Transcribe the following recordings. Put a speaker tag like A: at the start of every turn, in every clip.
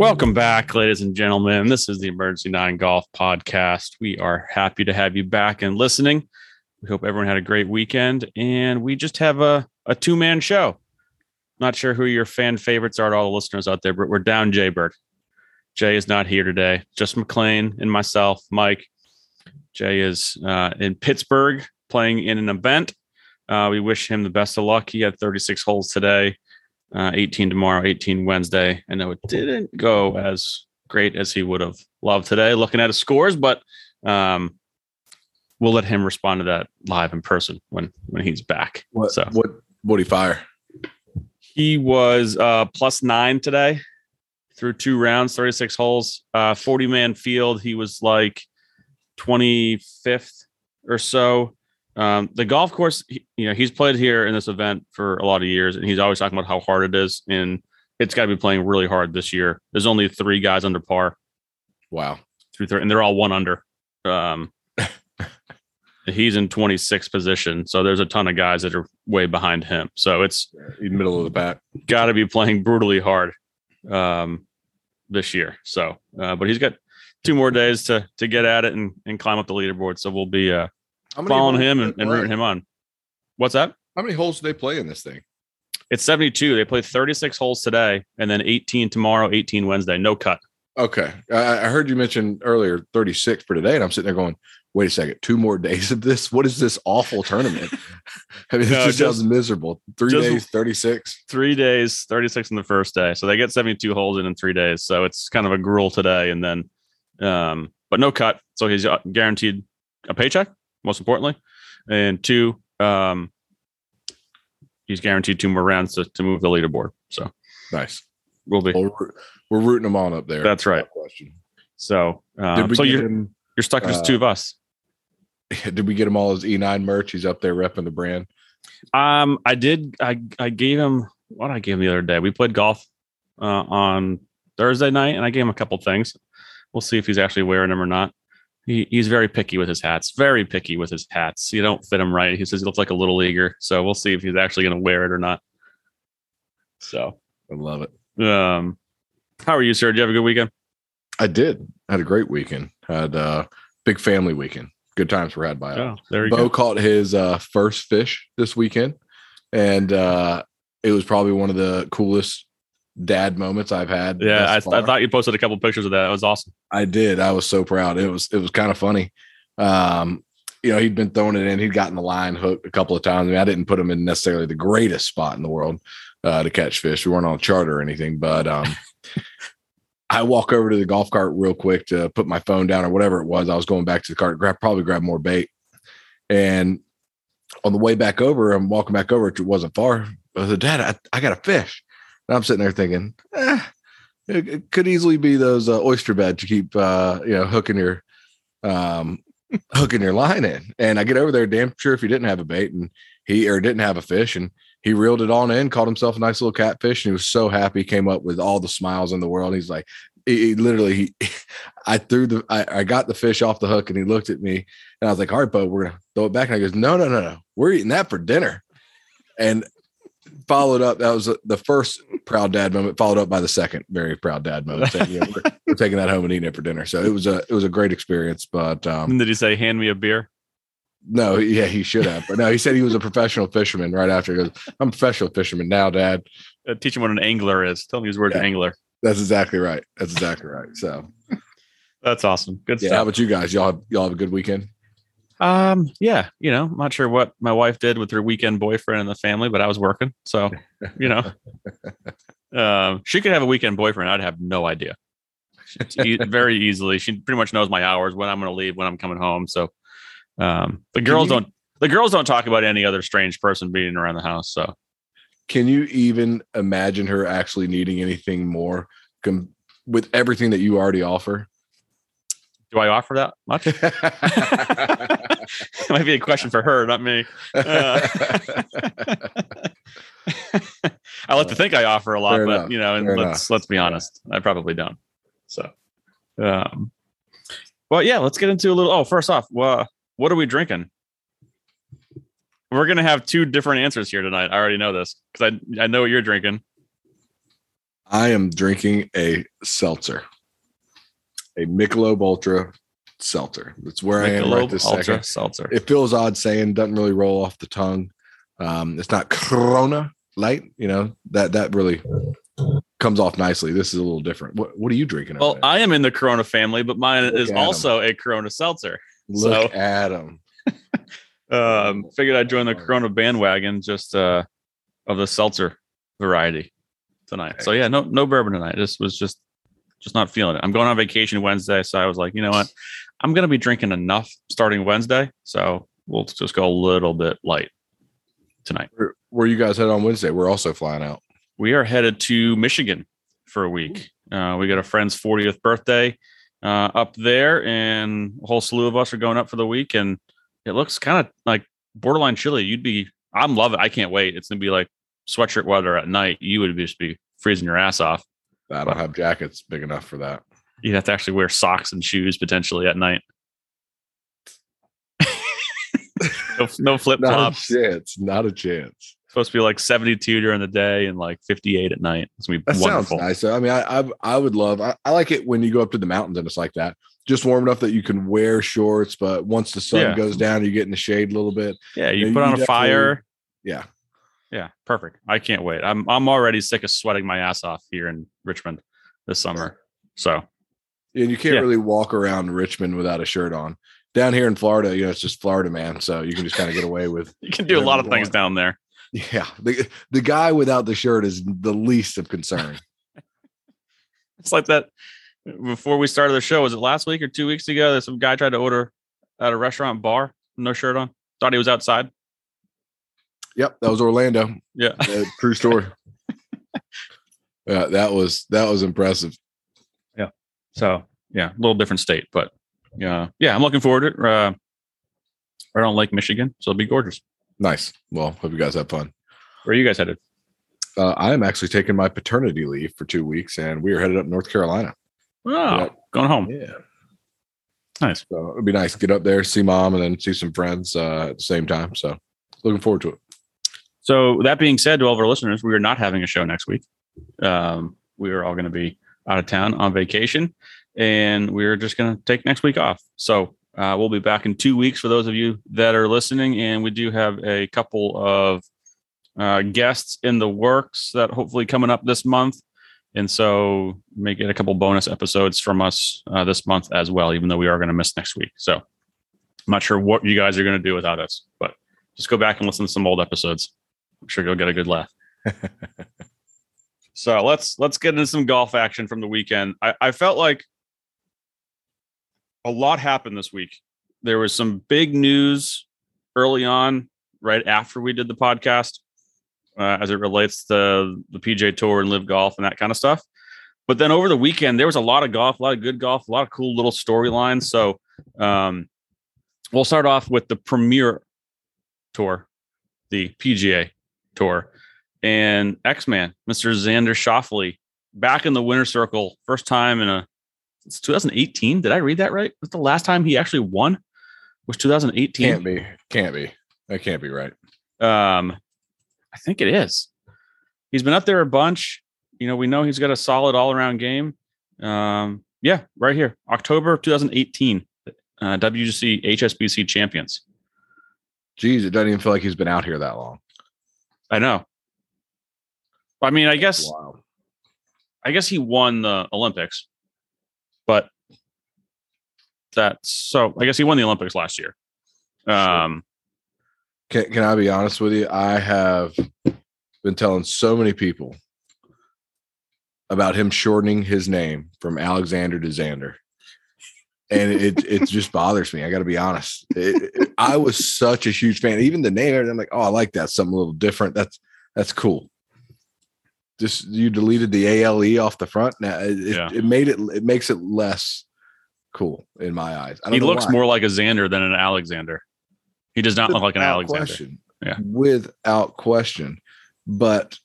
A: Welcome back, ladies and gentlemen. This is the Emergency Nine Golf Podcast. We are happy to have you back and listening. We hope everyone had a great weekend, and we just have a, a two man show. Not sure who your fan favorites are to all the listeners out there, but we're down Jay Bird. Jay is not here today. Just McLean and myself, Mike. Jay is uh, in Pittsburgh playing in an event. Uh, we wish him the best of luck. He had 36 holes today uh, 18 tomorrow, 18 Wednesday. I know it didn't go as great as he would have loved today looking at his scores, but um, we'll let him respond to that live in person when when he's back.
B: What so what what he fire?
A: He was uh, plus nine today through two rounds, 36 holes, uh, 40 man field. He was like 25th or so. Um, the golf course, you know, he's played here in this event for a lot of years, and he's always talking about how hard it is, and it's got to be playing really hard this year. There's only three guys under par.
B: Wow,
A: through three, and they're all one under. Um, he's in 26th position, so there's a ton of guys that are way behind him. So it's
B: middle of the pack.
A: Got to be playing brutally hard um, this year. So, uh, but he's got two more days to to get at it and, and climb up the leaderboard. So we'll be uh, following him and, and rooting him on. What's that?
B: How many holes do they play in this thing?
A: It's 72. They play 36 holes today and then 18 tomorrow, 18 Wednesday. No cut.
B: Okay. I, I heard you mention earlier 36 for today, and I'm sitting there going, wait a second, two more days of this? What is this awful tournament? I mean, no, this just, just sounds miserable. Three days, 36.
A: Three days, 36 in the first day. So they get 72 holes in in three days. So it's kind of a gruel today. And then, um, but no cut. So he's uh, guaranteed a paycheck most importantly, and two, um, he's guaranteed two more rounds to, to move the leaderboard. So
B: nice.
A: We'll be.
B: Well, we're, we're, rooting them on up there.
A: That's right. question. So, um, so you're him, you're stuck with uh, two of us.
B: Did we get him all his E9 merch? He's up there repping the brand.
A: Um, I did. I I gave him what I gave him the other day. We played golf uh, on Thursday night, and I gave him a couple things. We'll see if he's actually wearing them or not. He, he's very picky with his hats. Very picky with his hats. You don't fit him right. He says he looks like a little leaguer. So we'll see if he's actually going to wear it or not. So
B: I love
A: it. Um, how are you, sir? Did you have a good weekend?
B: I did. I had a great weekend. Had a uh, big family weekend. Good times were had by
A: oh, there you
B: Bo
A: go.
B: caught his uh, first fish this weekend, and uh, it was probably one of the coolest dad moments I've had.
A: Yeah, I, I, thought you posted a couple pictures of that. It was awesome.
B: I did. I was so proud. It was it was kind of funny. Um, you know, he'd been throwing it in. He'd gotten the line hooked a couple of times. I, mean, I didn't put him in necessarily the greatest spot in the world uh, to catch fish. We weren't on a charter or anything, but um, I walk over to the golf cart real quick to put my phone down or whatever it was. I was going back to the cart, grab probably grab more bait, and on the way back over, I'm walking back over. It wasn't far. I said, "Dad, I, I got a fish." And I'm sitting there thinking, eh, it, it could easily be those uh, oyster beds to keep, uh, you know, hooking your, um, hooking your line in. And I get over there, damn sure if he didn't have a bait and he or didn't have a fish, and he reeled it on in, caught himself a nice little catfish, and he was so happy. Came up with all the smiles in the world. He's like, he, he literally, he, I threw the, I, I, got the fish off the hook, and he looked at me, and I was like, all right, bud, we're gonna throw it back. And I goes, no, no, no, no, we're eating that for dinner. And followed up. That was the first proud dad moment, followed up by the second very proud dad moment. Saying, you know, we're, we're, taking that home and eating it for dinner. So it was a it was a great experience. But um,
A: did he say, "Hand me a beer"?
B: No, yeah, he should have. But no, he said he was a professional fisherman right after. He goes, "I'm a professional fisherman now, Dad."
A: Uh, teach him what an angler is. Tell him his word, yeah, angler.
B: That's exactly right. That's exactly right. So.
A: That's awesome. Good
B: yeah,
A: stuff.
B: How about you guys? Y'all have, y'all have a good weekend?
A: Um, yeah, you know, I'm not sure what my wife did with her weekend boyfriend and the family, but I was working. So, you know, um, she could have a weekend boyfriend. I'd have no idea. very easily. She pretty much knows my hours, when I'm going to leave, when I'm coming home. So, um, the girls you, don't, the girls don't talk about any other strange person being around the house. So,
B: can you even imagine her actually needing anything more com- with everything that you already offer?
A: Do I offer that much? it might be a question for her, not me. Uh, I like to think I offer a lot, Fair but enough. you know, and Fair let's enough. let's be honest, I probably don't. So, um, well, yeah, let's get into a little. Oh, first off, well, what are we drinking? We're gonna have two different answers here tonight. I already know this because I I know what you're drinking.
B: I am drinking a seltzer, a Michelob Ultra seltzer. That's where I am right this
A: Ultra
B: second.
A: seltzer.
B: It feels odd saying, doesn't really roll off the tongue. Um, it's not Corona light, you know that that really comes off nicely. This is a little different. What what are you drinking?
A: well. I am in the Corona family, but mine
B: Look
A: is also a Corona seltzer.
B: look
A: so-
B: at him.
A: Um, figured I'd join the Corona bandwagon just uh of the seltzer variety tonight. So yeah, no no bourbon tonight. This was just just not feeling it. I'm going on vacation Wednesday, so I was like, you know what? I'm gonna be drinking enough starting Wednesday, so we'll just go a little bit light tonight.
B: Where, where you guys head on Wednesday? We're also flying out.
A: We are headed to Michigan for a week. Uh, we got a friend's 40th birthday uh, up there, and a whole slew of us are going up for the week. And it looks kind of like borderline chilly. You'd be, I'm loving. it. I can't wait. It's gonna be like sweatshirt weather at night. You would just be freezing your ass off.
B: I don't have jackets big enough for that.
A: You'd have to actually wear socks and shoes potentially at night. no, no flip
B: Not a
A: flops.
B: chance. Not a chance.
A: Supposed to be like 72 during the day and like 58 at night. It's gonna be
B: That
A: wonderful.
B: sounds nice. I mean, I, I I would love. I, I like it when you go up to the mountains and it's like that, just warm enough that you can wear shorts. But once the sun
A: Yeah.
B: goes down, you get in the shade a little bit.
A: Yeah, you
B: Yeah,
A: put
B: you
A: on a fire.
B: Yeah,
A: Yeah, perfect. I can't wait. I'm I'm already sick of sweating my ass off here in Richmond this summer. So
B: and you can't
A: Yeah.
B: really walk around Richmond without a shirt on. Down here in Florida, you know, it's just Florida man, so you can just kind of get away with.
A: you can do a lot of things
B: want.
A: down there.
B: Yeah, the the guy without the shirt is the least of concern.
A: It's like that before we started the show. Was it last week or two weeks ago that some guy tried to order at a restaurant bar, no shirt on? Thought he was outside.
B: Yep, that was Orlando.
A: Yeah.
B: Uh, true story. yeah, that was that was impressive. Yeah.
A: So yeah, a little different state, but yeah, yeah, I'm looking forward to it. Uh, right on Lake Michigan, so it'll be gorgeous.
B: Nice. Well, hope you guys have fun.
A: Where are you guys headed?
B: Uh, I am actually taking my paternity leave for two weeks, and we are headed up North Carolina.
A: Oh,
B: Yeah.
A: going home.
B: Yeah.
A: Nice.
B: So it'd be nice to get up there, see mom, and then see some friends uh, at the same time. So looking forward to it.
A: So that being said, to all of our listeners, we are not having a show next week. Um, we are all going to be out of town on vacation, and we're just going to take next week off. So uh, we'll be back in two weeks for those of you that are listening, and we do have a couple of uh, guests in the works that hopefully coming up this month. And so may get a couple bonus episodes from us uh, this month as well, even though we are going to miss next week. So I'm not sure what you guys are going to do without us, but just go back and listen to some old episodes. I'm sure you'll get a good laugh. so let's let's get into some golf action from the weekend. I, I felt like a lot happened this week. There was some big news early on, right after we did the podcast, uh, as it relates to the PGA Tour and LIV Golf and that kind of stuff. But then over the weekend, there was a lot of golf, a lot of good golf, a lot of cool little storylines. So um, we'll start off with the Premier Tour, the PGA Tour, and X Man, Mr. Xander Schauffele, back in the winner circle, first time in a it's 2018. Did I read that right? Was the last time he actually won? Was 2018?
B: Can't be. Can't be. That can't be right.
A: Um, I think it is. He's been up there a bunch. You know, we know he's got a solid all around game. Um, yeah, right here, October of 2018, uh, WGC HSBC champions.
B: Geez, it doesn't even feel like he's been out here that long.
A: I know. I mean, I guess
B: Wow.
A: I guess he won the Olympics, but that's so. I guess he won the Olympics last year. Um,
B: Can, can I be honest with you? I have been telling so many people about him shortening his name from Alexander to Xander. And it it just bothers me. I got to be honest. It- it- I was such a huge fan. Even the name, I'm like, oh, I like that. Something a little different. That's that's cool. Just you deleted the ALE off the front. Now it, it-
A: Yeah.
B: it made it. It makes it less cool in my eyes. I don't
A: he looks
B: why.
A: more like a Xander than an Alexander. He does not look like an Alexander.
B: Question.
A: Yeah.
B: Without question. But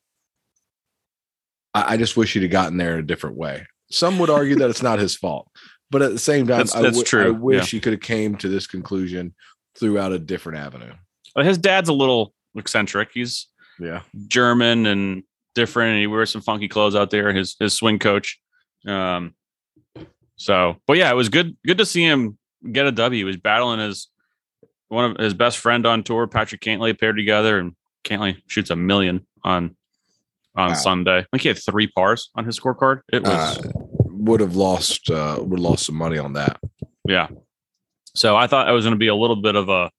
B: I, I just wish he'd have gotten there in a different way. Some would argue that it's not his fault. But at the same time,
A: That's-
B: I
A: that's
B: wi-
A: true.
B: I wish
A: Yeah.
B: he could have came to this conclusion throughout a different avenue.
A: His dad's a little eccentric. He's
B: Yeah.
A: German and different, and he wears some funky clothes out there. His his swing coach. Um, so, but yeah, it was good good to see him get a W. He was battling his one of his best friend on tour, Patrick Cantlay, paired together, and Cantlay shoots a million on on
B: Wow.
A: Sunday. I think he had three pars on his scorecard. It was
B: Uh, would have lost uh would have lost some money on that.
A: yeah. So I thought it was going to be a little bit of a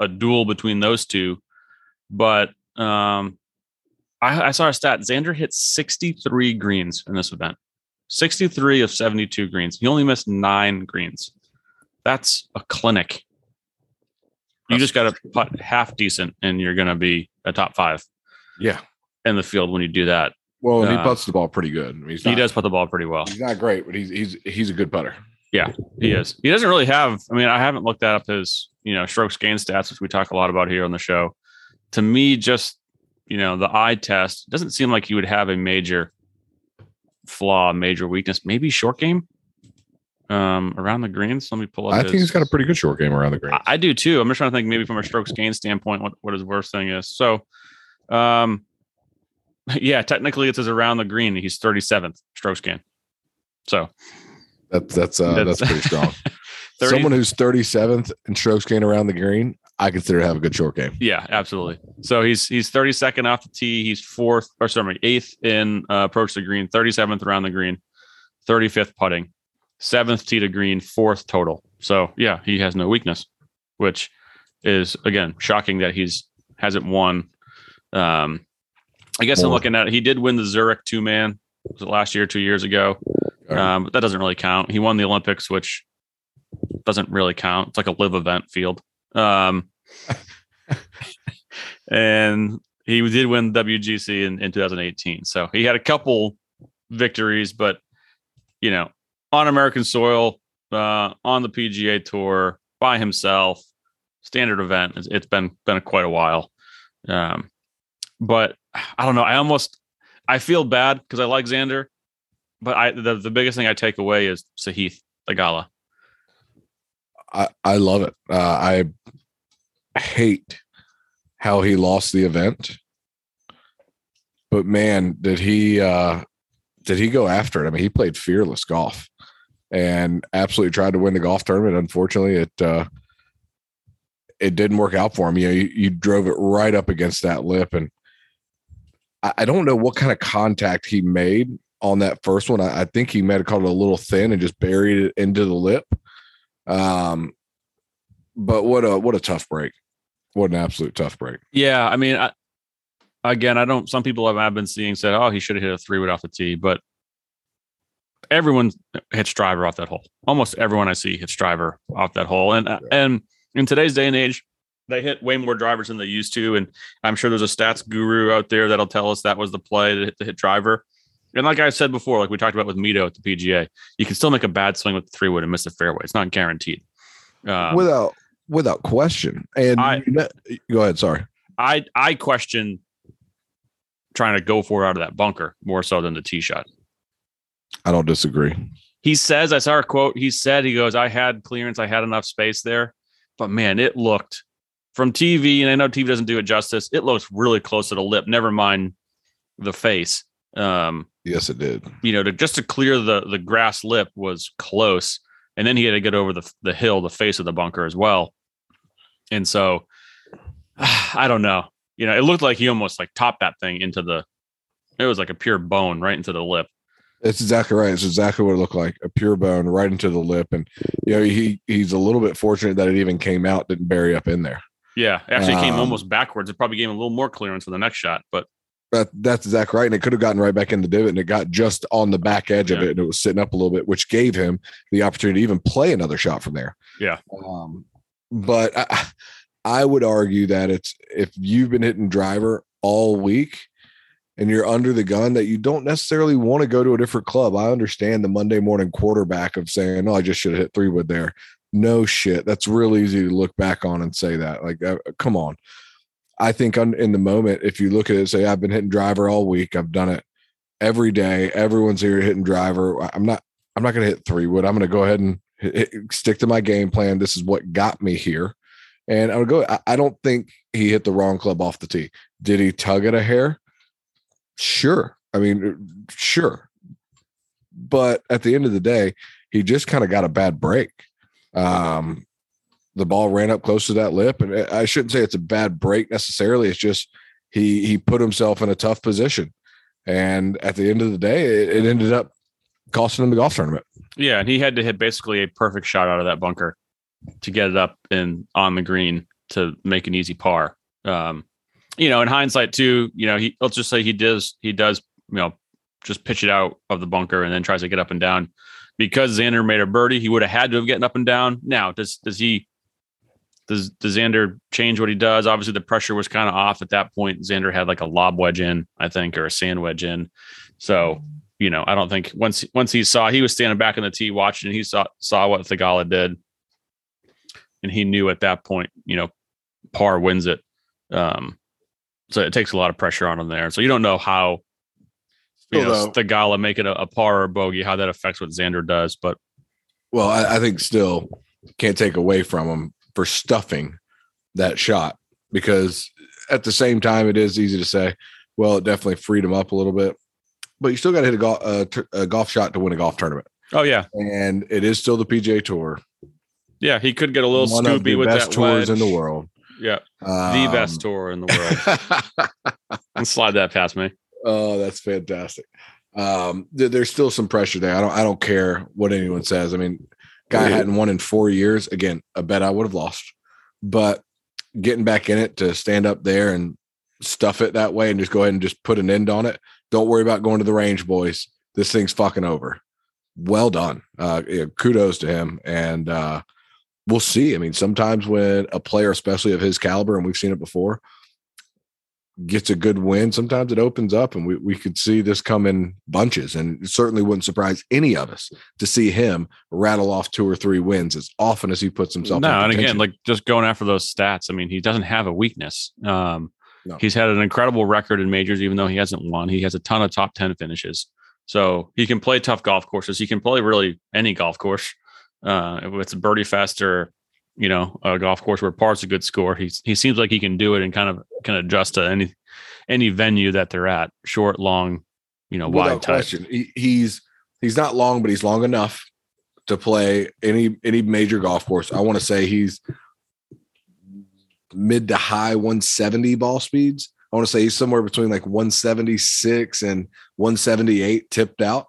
A: a duel between those two, but um, I, I saw a stat. Xander hit 63 greens in this event, 63 of 72 greens. He only missed nine greens. That's a clinic. You just got to putt half decent, and you're going to be a top five
B: Yeah.
A: in the field when you do that.
B: Well, and he
A: Uh,
B: puts the ball pretty good. I mean, he's
A: He does put the ball pretty well.
B: He's not great, but he's he's he's a good putter.
A: Yeah, he is. He doesn't really have. I mean, I haven't looked that up his, you know, strokes gain stats, which we talk a lot about here on the show. To me, just you know, the eye test doesn't seem like he would have a major flaw, major weakness. Maybe short game um, around the greens. Let me pull up.
B: I think he's got a pretty good short game around the greens.
A: I, I do too. I'm just trying to think maybe from a strokes gain standpoint what, what his worst thing is. So um yeah, technically it's his around the green. He's 37th strokes gain. So
B: That's that's uh,
A: That's-
B: that's, pretty strong.
A: 30
B: Someone who's 37th in strokes gain around the green, I consider to have a good short game.
A: yeah, absolutely. So he's he's 32nd off the tee. He's fourth or sorry, eighth in uh, approach to green, 37th around the green, 35th putting, seventh tee to green, fourth total. So yeah, he has no weakness, which is again shocking that he's hasn't won. Um, I guess I'm looking at it. he did win the Zurich two man last year, two years ago. Um, but that doesn't really count. He won the Olympics, which doesn't really count. It's like a live event field. Um, and he did win WGC in, in 2018. So he had a couple victories, but you know, on American soil, uh, on the PGA tour by himself, standard event. It's, it's been been quite a while. Um, but I don't know. I almost I feel bad because I like Xander, but I the, the biggest thing I take away is Sahith Theegala.
B: I, I love it. Uh, I hate how he lost the event, but man, did he uh, did he go after it? I mean, he played fearless golf and absolutely tried to win the golf tournament. Unfortunately, it uh, it didn't work out for him. You know, you, you drove it right up against that lip, and I, don't know what kind of contact he made on that first one. I, I think he might have caught it a little thin and just buried it into the lip. Um, but what a what a tough break! What an absolute tough break.
A: Yeah, I mean, I, again, I don't. Some people have, I've been seeing said, "Oh, he should have hit a three wood off the tee," but everyone hits driver off that hole. Almost everyone I see hits driver off that hole, and and in today's day and age, they hit way more drivers than they used to. And I'm sure there's a stats guru out there that'll tell us that was the play to hit the hit driver. And like I said before, like we talked about with Mito at the PGA, you can still make a bad swing with the three wood and miss the fairway. It's not guaranteed. Um,
B: without without question. And
A: I-
B: you know- go ahead. Sorry.
A: I I question trying to go for it out of that bunker more so than the tee shot.
B: I don't disagree.
A: He says, I saw a quote. He said, he goes, I had clearance, I had enough space there. But man, it looked from TV, and I know TV doesn't do it justice. It looks really close to the lip, never mind the face. Um,
B: Yes, it did.
A: you know, to just to clear the the grass lip was close. And then he had to get over the the hill, the face of the bunker as well. And so I don't know. You know, it looked like he almost like topped that thing into the it was like a pure bone right into the lip.
B: It's exactly right. It's exactly what it looked like. A pure bone right into the lip. And you know, he he's a little bit fortunate that it even came out, didn't bury up in there.
A: Yeah. Actually it came
B: Um,
A: almost backwards. It probably gave him a little more clearance for the next shot. But
B: That, that's exactly right. And it could have gotten right back in the divot and it got just on the back edge of it and it was sitting up a little bit, which gave him the opportunity to even play another shot from there.
A: Yeah.
B: Um, but I, I would argue that it's if you've been hitting driver all week and you're under the gun that you don't necessarily want to go to a different club. I understand the Monday morning quarterback of saying, "Oh, I just should have hit three wood there." No shit. That's real easy to look back on and say that. Like, uh, come on. I think on, in the moment, if you look at it, say, I've been hitting driver all week. I've done it every day. Everyone's here hitting driver. I'm not. I'm not going to hit three wood. I'm going to go ahead and hit, hit- stick to my game plan. This is what got me here, and I would go. I, I don't think he hit the wrong club off the tee. Did he tug at a hair? Sure. I mean, sure. But at the end of the day, he just kind of got a bad break. Um, the ball ran up close to that lip, and I shouldn't say it's a bad break necessarily. It's just he he put himself in a tough position, and at the end of the day, it, it ended up costing him the golf tournament.
A: Yeah, and he had to hit basically a perfect shot out of that bunker to get it up and on the green to make an easy par. Um, you know, in hindsight too, you know, he let's just say he does he does, you know, just pitch it out of the bunker and then tries to get up and down. Because Xander made a birdie, he would have had to have gotten up and down. Now, does does he does does Xander change what he does? Obviously, the pressure was kind of off at that point. Xander had like a lob wedge in, I think, or a sand wedge in. So, you know, I don't think once once he saw he was standing back in the tee watching, he saw saw what Theegala did, and he knew at that point, you know, par wins it. Um, so it takes a lot of pressure on him there. So you don't know how you know
B: though-
A: Theegala making a, a par or a bogey, how that affects what Xander does. But
B: Well, I, I think still can't take away from him for stuffing that shot because at the same time, it is easy to say, well, it definitely freed him up a little bit, but you still got to hit a, golf, a, golf shot to win a golf tournament.
A: oh yeah,
B: And it is still the PGA Tour,
A: yeah, he could get a little
B: one of
A: Scooby
B: the
A: with
B: best
A: that
B: tours in the world.
A: Yeah, the
B: Um,
A: best tour in the world. and slide that past me.
B: Oh, that's fantastic. Um, there- there's still some pressure there. I don't I don't care what anyone says. I mean, guy hadn't won in four years. Again, a bet I would have lost. But getting back in it to stand up there and stuff it that way and just go ahead and just put an end on it. Don't worry about going to the range, boys. This thing's fucking over. Well done. Uh yeah, kudos to him. And uh we'll see. I mean, sometimes when a player, especially of his caliber, and we've seen it before, gets a good win, sometimes it opens up and we, we could see this come in bunches. And it certainly wouldn't surprise any of us to see him rattle off two or three wins as often as he puts himself
A: No, and again, like just going after those stats. I mean, he doesn't have a weakness. Um,
B: No.
A: He's had an incredible record in majors, even though he hasn't won. He has a ton of top ten finishes, so he can play tough golf courses. He can play really any golf course. Uh, if it's a birdie fest or you know a golf course where par's a good score, he he seems like he can do it and kind of can adjust to any any venue that they're at, short, long, you know,
B: without
A: wide
B: question. He, he's he's not long, but he's long enough to play any any major golf course. I want to say he's mid to high 170 ball speeds. I want to say he's somewhere between like 176 and 178 tipped out.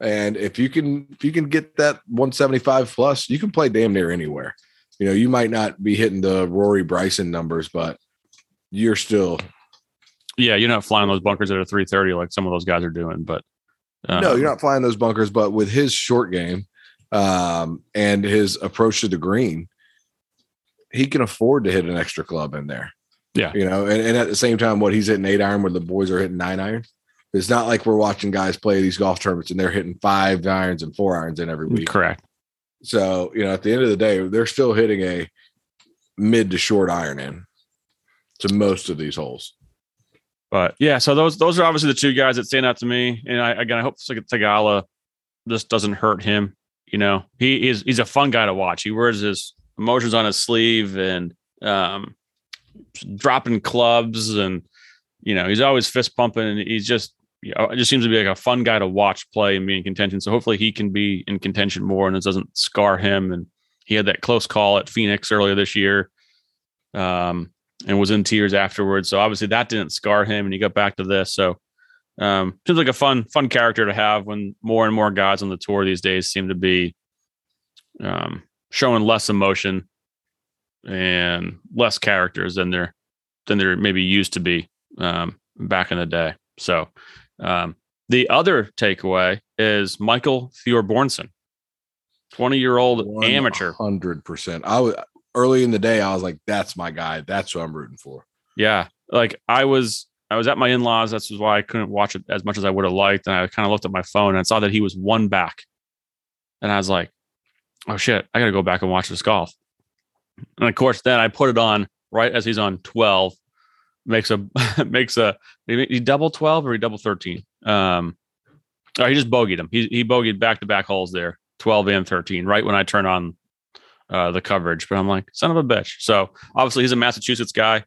B: And if you can if you can get that 175 plus, you can play damn near anywhere. You know, you might not be hitting the Rory Bryson numbers, but you're still
A: Yeah, you're not flying those bunkers at a 330 like some of those guys are doing, but uh,
B: no, you're not flying those bunkers, but with his short game um, and his approach to the green, he can afford to hit an extra club in there.
A: Yeah.
B: You know, and, and at the same time, what he's hitting eight iron where the boys are hitting nine iron. It's not like we're watching guys play these golf tournaments and they're hitting five irons and four irons in every week.
A: correct.
B: So, you know, at the end of the day, they're still hitting a mid to short iron in to most of these holes.
A: But yeah, so those those are obviously the two guys that stand out to me. And I again, I hope Theegala this doesn't hurt him. You know, he is he's a fun guy to watch. He wears his emotions on his sleeve and um, dropping clubs, and you know, he's always fist pumping, and he's just it just seems to be like a fun guy to watch play and be in contention. So hopefully he can be in contention more, and it doesn't scar him. And he had that close call at Phoenix earlier this year. Um, and was in tears afterwards. So obviously that didn't scar him, and he got back to this. So um, seems like a fun, fun character to have when more and more guys on the tour these days seem to be um, showing less emotion and less characters than they're than they're maybe used to be um, back in the day. So um, the other takeaway is Michael Thorbjornsen, twenty year old amateur.
B: Hundred percent. I was early in the day. I was like, "That's my guy. That's who I'm rooting for."
A: Yeah. Like I was I was at my in-laws. That's why I couldn't watch it as much as I would have liked. And I kind of looked at my phone and I saw that he was one back. And I was like, oh shit, I gotta go back and watch this golf. And of course, then I put it on right as he's on 12. Makes a makes a he, double 12 or he double 13. Um oh, he just bogeyed him. He he bogeyed back to back holes there, 12 and 13, right when I turn on uh, the coverage. But I'm like, son of a bitch. So obviously he's a Massachusetts guy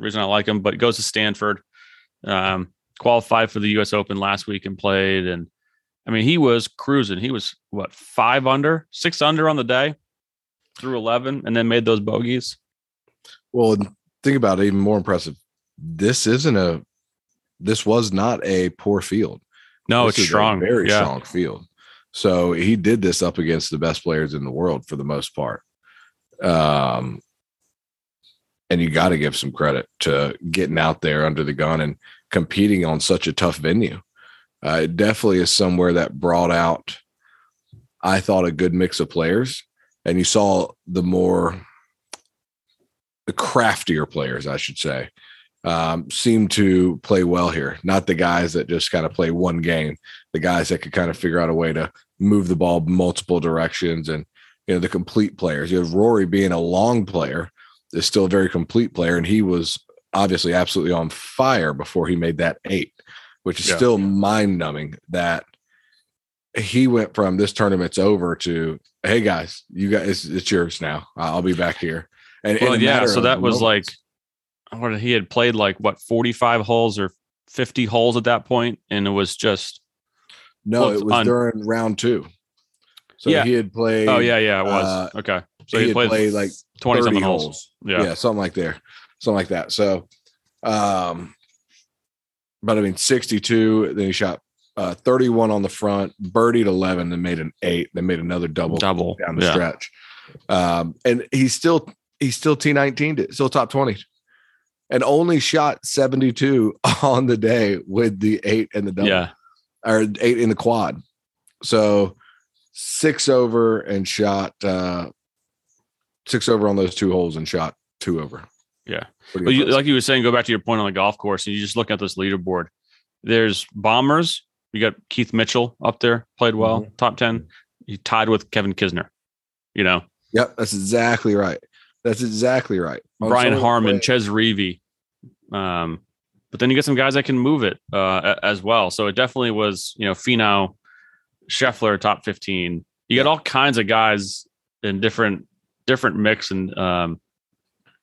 A: reason I like him, but goes to Stanford. Um, qualified for the U.S. Open last week and played. And I mean, he was cruising. He was what five under, six under on the day through eleven, and then made those bogeys.
B: Well, think about it. Even more impressive. This isn't a. This was not a poor field.
A: No,
B: This
A: it's strong.
B: very
A: yeah.
B: strong field. So he did this up against the best players in the world for the most part. Um, and you got to give some credit to getting out there under the gun and competing on such a tough venue. Uh, it definitely is somewhere that brought out, I thought, a good mix of players. And you saw the more, the craftier players, I should say, um, seem to play well here. Not the guys that just kind of play one game, the guys that could kind of figure out a way to move the ball multiple directions and, you know, the complete players. You have Rory being a long player, is still a very complete player. And he was obviously absolutely on fire before he made that eight, which is
A: Yeah.
B: still mind numbing that he went from this tournament's over to, hey guys, you guys, it's, it's yours now. I'll be back here. And
A: Well, yeah. So that was
B: moments.
A: like, what he had played like what forty five holes or fifty holes at that point, and it was just
B: No, it was during round two. So
A: Yeah.
B: he had played.
A: oh yeah, yeah, it was
B: uh,
A: okay. So
B: he
A: he,
B: had
A: played,
B: played, like,
A: twenty something holes.
B: holes.
A: Yeah.
B: Yeah. something like there, something like that. So, um, but I mean, 62. Then he shot uh, 31 on the front, birdied 11, then made an eight, then made another double
A: double.
B: down the
A: Yeah.
B: stretch. Um, and he's still he's still T19, still top 20, and only shot 72 on the day with the eight and the double
A: Yeah.
B: or eight in the quad. So six over and shot uh six over on those two holes and shot two over.
A: Yeah. But you, like you were saying, go back to your point on the golf course, and you just look at this leaderboard. There's bombers. You got Keith Mitchell up there, played well,
B: Mm-hmm.
A: top ten. He tied with Kevin Kisner. You know,
B: yep, that's exactly right. That's exactly right. On
A: Brian
B: Harman,
A: Chez Reavie. Um, but then you get some guys that can move it uh, as well. So it definitely was, you know, Finau, Scheffler, top fifteen. You got all kinds of guys in different different mix and um,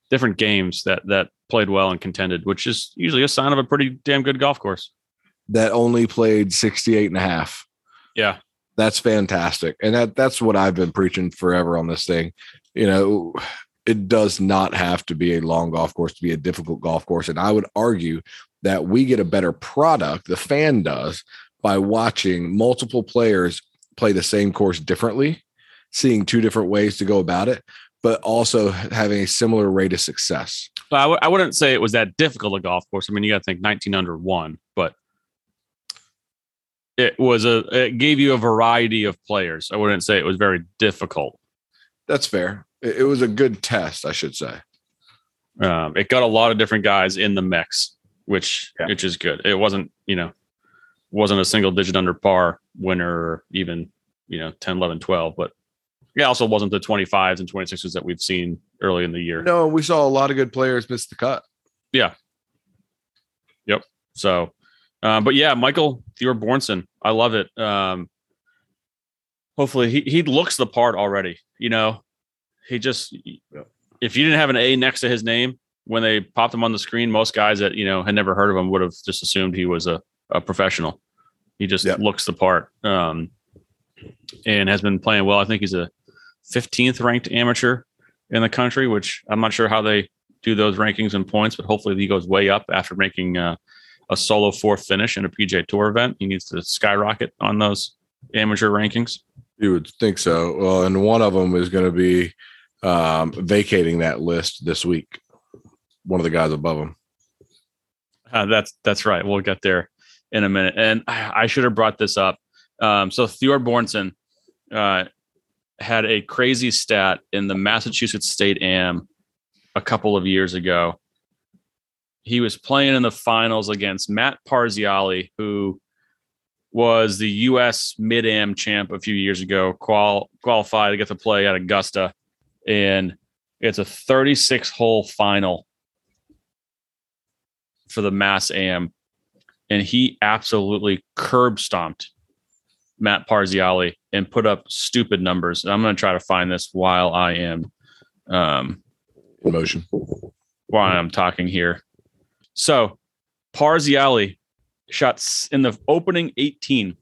A: different games that that played well and contended, which is usually a sign of a pretty damn good golf course.
B: that only played 68 and a half.
A: Yeah.
B: That's fantastic. And that that's what I've been preaching forever on this thing. You know, it does not have to be a long golf course to be a difficult golf course. And I would argue that we get a better product, the fan does, by watching multiple players play the same course differently, seeing two different ways to go about it, but also having a similar rate of success.
A: But I w- I wouldn't say it was that difficult a golf course. I mean, you got to think 19 under one, but it was a it gave you a variety of players. I wouldn't say it was very difficult.
B: That's fair. It, it was a good test, I should say.
A: Um, it got a lot of different guys in the mix, which
B: Yeah.
A: which is good. It wasn't you know wasn't a single digit under par winner even you know 10, 11, 12, but it also wasn't the 25s and 26s that we've seen early in the year.
B: No, we saw a lot of good players miss the cut. Yeah. Yep.
A: So, uh, but yeah, Michael Thorbjornsen, I love it. Um, hopefully, he he looks the part already. You know, he just if you didn't have an A next to his name when they popped him on the screen, most guys that you know had never heard of him would have just assumed he was a a professional. He just
B: Yep.
A: looks the part, um, and has been playing well. I think he's a 15th ranked amateur in the country, which I'm not sure how they do those rankings and points, but hopefully he goes way up after making uh, a solo fourth finish in a PGA Tour event. He needs to skyrocket on those amateur rankings.
B: You would think so. Well, and one of them is going to be um, vacating that list this week. One of the guys above him.
A: Uh, that's that's right. We'll get there in a minute. And I, I should have brought this up. Um, so Thorbjornsen uh, had a crazy stat in the Massachusetts State Am a couple of years ago. He was playing in the finals against Matt Parziale, who was the U.S. Mid Am champ a few years ago. Qual qualified to get to play at Augusta, and it's a 36 hole final for the Mass Am, and he absolutely curb stomped Matt Parziale and put up stupid numbers. And I'm going to try to find this while I am um,
B: Motion.
A: while I'm talking here. So Parziale shots in the opening 18.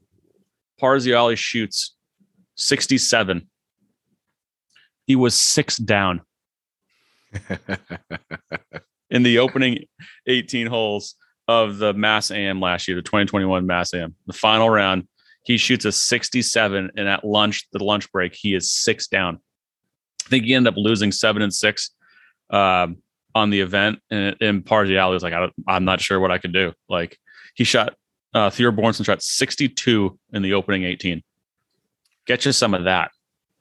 A: Parziale shoots 67. He was six down in the opening 18 holes of the Mass Am last year, the 2021 Mass Am. The final round, he shoots a 67, and at lunch, the lunch break, he is six down. I think he ended up losing seven and six um, on the event, and, and Parziale was like, I am not sure what I can do. Like he shot uh, Thorbjornsen shot 62 in the opening 18. Get you some of that.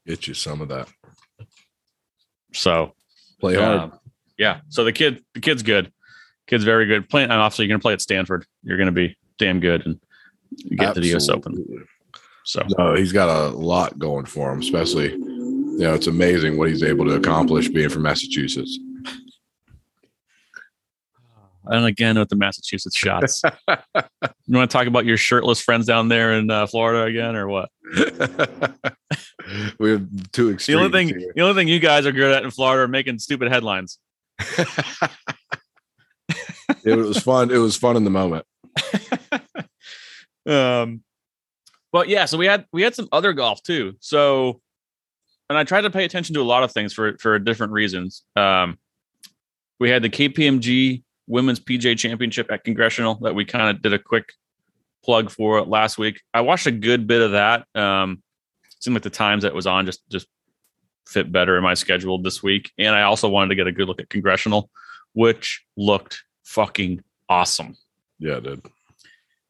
B: Get you some of that.
A: So
B: play hard. Um,
A: yeah. So the kid, the kid's good. Kid's very good. Playing, and obviously, you're going to play at Stanford. You're going to be damn good and get Absolutely. to the U.S. Open. So
B: no, he's got a lot going for him. Especially, you know, it's amazing what he's able to accomplish being from Massachusetts.
A: And again with the Massachusetts shots. you want to talk about your shirtless friends down there in uh, Florida again, or what?
B: we have two extremes.
A: The only thing, here. the only thing you guys are good at in Florida are making stupid headlines.
B: it was fun. It was fun in the moment.
A: um, but yeah, so we had we had some other golf too. So, and I tried to pay attention to a lot of things for for different reasons. Um, we had the KPMG Women's PGA Championship at Congressional that we kind of did a quick plug for last week. I watched a good bit of that. Um, seemed like the times that was on just just fit better in my schedule this week, and I also wanted to get a good look at Congressional, which looked fucking awesome.
B: Yeah, it did.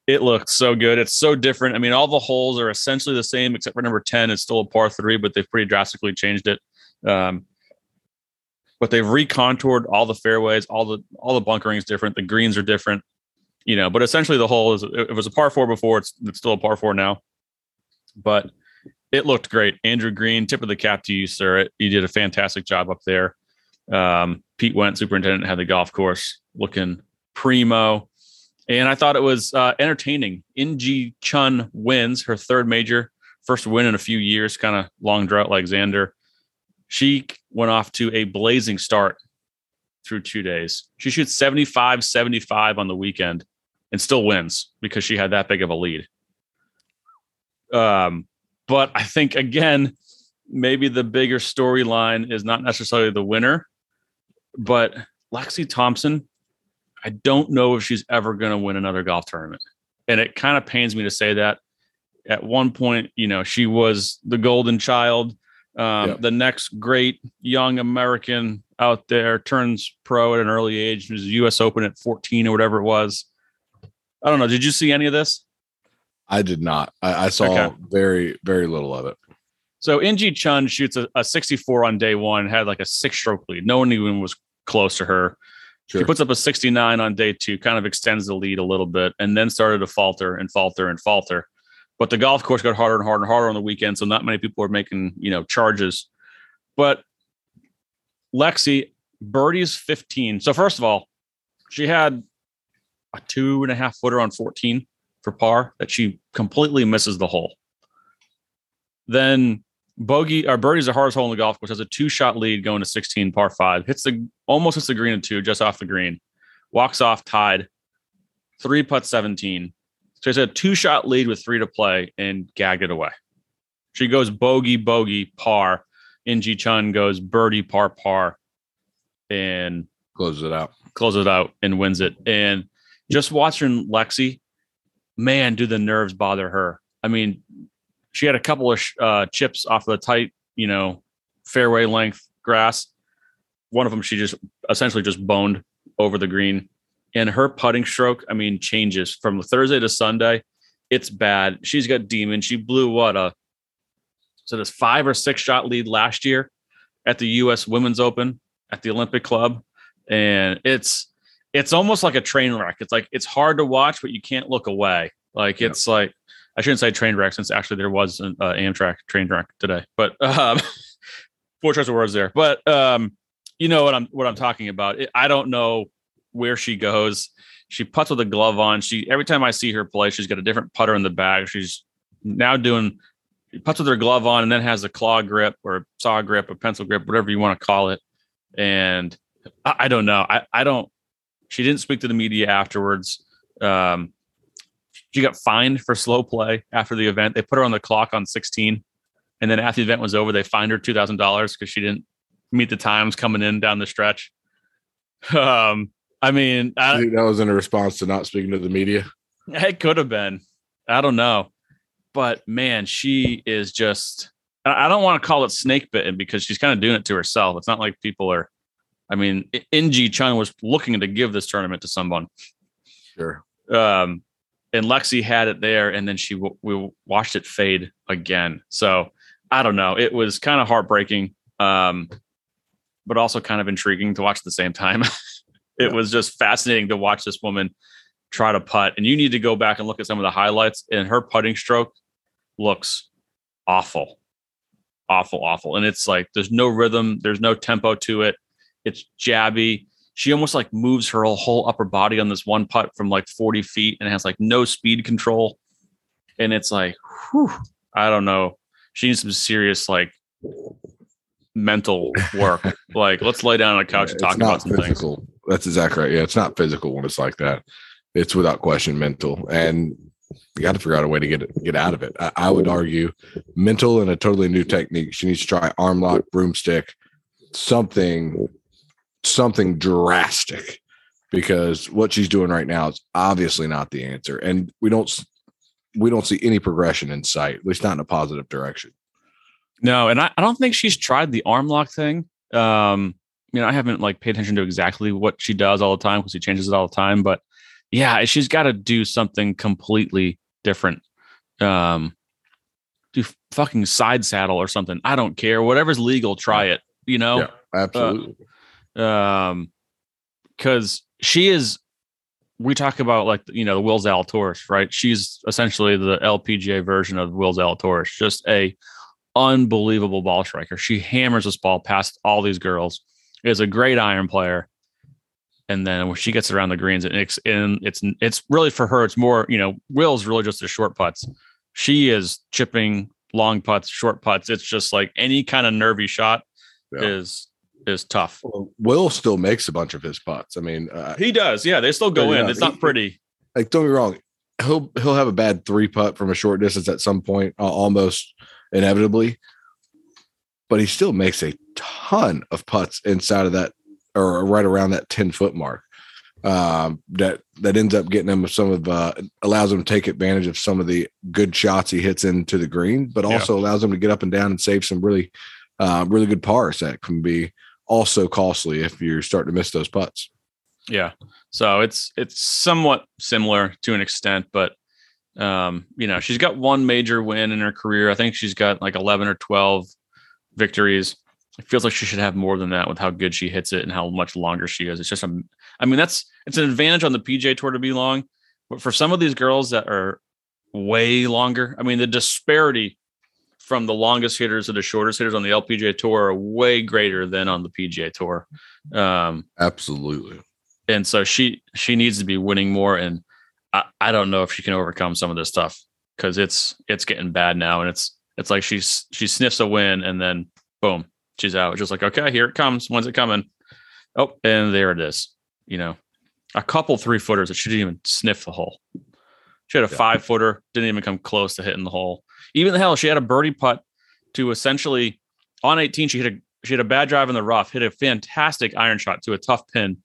A: It looked so good. It's so different. I mean, all the holes are essentially the same except for number 10. It's still a par three, but they've pretty drastically changed it. Um, but they've recontoured all the fairways, all the all the bunkering is different, the greens are different, you know. But essentially, the hole is it was a par four before, it's, it's still a par four now. But it looked great. Andrew Green, tip of the cap to you, sir. You did a fantastic job up there. Um, Pete Went, superintendent, had the golf course looking primo. And I thought it was uh, entertaining. In Gee Chun wins her third major, first win in a few years, kind of long drought like Xander. She went off to a blazing start through two days. She shoots 75 75 on the weekend and still wins because she had that big of a lead. Um, but I think, again, maybe the bigger storyline is not necessarily the winner, but Lexi Thompson I don't know if she's ever going to win another golf tournament. And it kind of pains me to say that. At one point, you know, she was the golden child, um, the next great young American out there, turns pro at an early age, was U.S. Open at 14 or whatever it was. I don't know. Did you see any of this?
B: I did not. I, I saw okay. very, very little of it.
A: So In Gee Chun shoots a, a 64 on day one, had like a six stroke lead. No one even was close to her. Sure. He puts up a 69 on day two, kind of extends the lead a little bit, and then started to falter and falter and falter. But the golf course got harder and harder and harder on the weekend, so not many people were making you know charges. But Lexi birdies 15. So first of all, she had a two and a half footer on 14 for par that she completely misses the hole. Then bogey or birdie's the hardest hole in the golf course. Has a two shot lead going to 16 par five. Hits the almost hits the green in two, just off the green. Walks off tied. Three putt 17. So it's a two shot lead with three to play and gagged it away. She goes bogey, bogey, par. In Gee Chun goes birdie, par, par, and
B: closes it out.
A: Closes it out and wins it. And just watching Lexi, man, do the nerves bother her. I mean, she had a couple of uh, chips off the tight, you know, fairway length grass. One of them she just essentially just boned over the green. And her putting stroke, I mean, changes from Thursday to Sunday. It's bad. She's got demon. She blew what a so this five or six shot lead last year at the U.S. Women's Open at the Olympic Club, and it's it's almost like a train wreck. It's like it's hard to watch, but you can't look away. Like it's like I shouldn't say train wreck since actually there was an uh, Amtrak train wreck today, but um, four choice of words there. But um, you know what I'm what I'm talking about. It, I don't know where she goes. She puts with a glove on. She every time I see her play, she's got a different putter in the bag. She's now doing puts with her glove on and then has a claw grip or a saw grip, a pencil grip, whatever you want to call it. And I, I don't know. I, I don't. She didn't speak to the media afterwards. Um, She got fined for slow play after the event. They put her on the clock on 16. And then after the event was over, they fined her $2,000 because she didn't meet the times coming in down the stretch. Um, I mean, I,
B: that was in a response to not speaking to the media.
A: It could have been. I don't know. But man, she is just, I don't want to call it snake bitten because she's kind of doing it to herself. It's not like people are, I mean, In Gee Chun was looking to give this tournament to someone.
B: Sure.
A: Um, and Lexi had it there, and then she we watched it fade again. So I don't know. It was kind of heartbreaking, um, but also kind of intriguing to watch at the same time. it was just fascinating to watch this woman try to putt. And you need to go back and look at some of the highlights. And her putting stroke looks awful, awful, awful. And it's like there's no rhythm, there's no tempo to it. It's jabby she almost like moves her whole upper body on this one putt from like 40 feet and has like no speed control. And it's like, whew, I don't know. She needs some serious like mental work. like, let's lay down on a couch and talk about some physical. things.
B: That's exactly right. Yeah, it's not physical when it's like that. It's without question mental, and you got to figure out a way to get it, get out of it. I, I would argue mental and a totally new technique. She needs to try arm lock, broomstick, something something drastic because what she's doing right now is obviously not the answer and we don't we don't see any progression in sight at least not in a positive direction
A: no and i, I don't think she's tried the arm lock thing um know i haven't like paid attention to exactly what she does all the time because she changes it all the time but yeah she's got to do something completely different um do fucking side saddle or something i don't care whatever's legal try it you know yeah,
B: absolutely uh,
A: um, because she is. We talk about like you know the Will Zalatoris, right? She's essentially the LPGA version of Will Zalatoris, just a unbelievable ball striker. She hammers this ball past all these girls. Is a great iron player, and then when she gets around the greens, and it's and it's it's really for her. It's more you know Will's really just the short putts. She is chipping long putts, short putts. It's just like any kind of nervy shot yeah. is is tough. Well,
B: Will still makes a bunch of his putts. I mean, uh,
A: he does. Yeah, they still go in. it's not pretty.
B: Like, don't be wrong. He'll he'll have a bad three putt from a short distance at some point, uh, almost inevitably. But he still makes a ton of putts inside of that, or right around that ten foot mark. Um, that that ends up getting him some of uh, allows him to take advantage of some of the good shots he hits into the green, but also yeah. allows him to get up and down and save some really, uh, really good pars that can be also costly if you're starting to miss those putts.
A: Yeah. So it's it's somewhat similar to an extent, but um, you know, she's got one major win in her career. I think she's got like 11 or 12 victories. It feels like she should have more than that with how good she hits it and how much longer she is. It's just a, I mean, that's it's an advantage on the PJ Tour to be long, but for some of these girls that are way longer, I mean, the disparity from the longest hitters to the shortest hitters on the LPGA tour are way greater than on the PGA tour. Um,
B: Absolutely.
A: And so she she needs to be winning more, and I, I don't know if she can overcome some of this stuff because it's it's getting bad now, and it's it's like she's she sniffs a win and then boom she's out. It's just like okay, here it comes. When's it coming? Oh, and there it is. You know, a couple three footers that she didn't even sniff the hole. She had a yeah. five footer, didn't even come close to hitting the hole. Even the hell, she had a birdie putt to essentially on 18. She hit a she had a bad drive in the rough, hit a fantastic iron shot to a tough pin.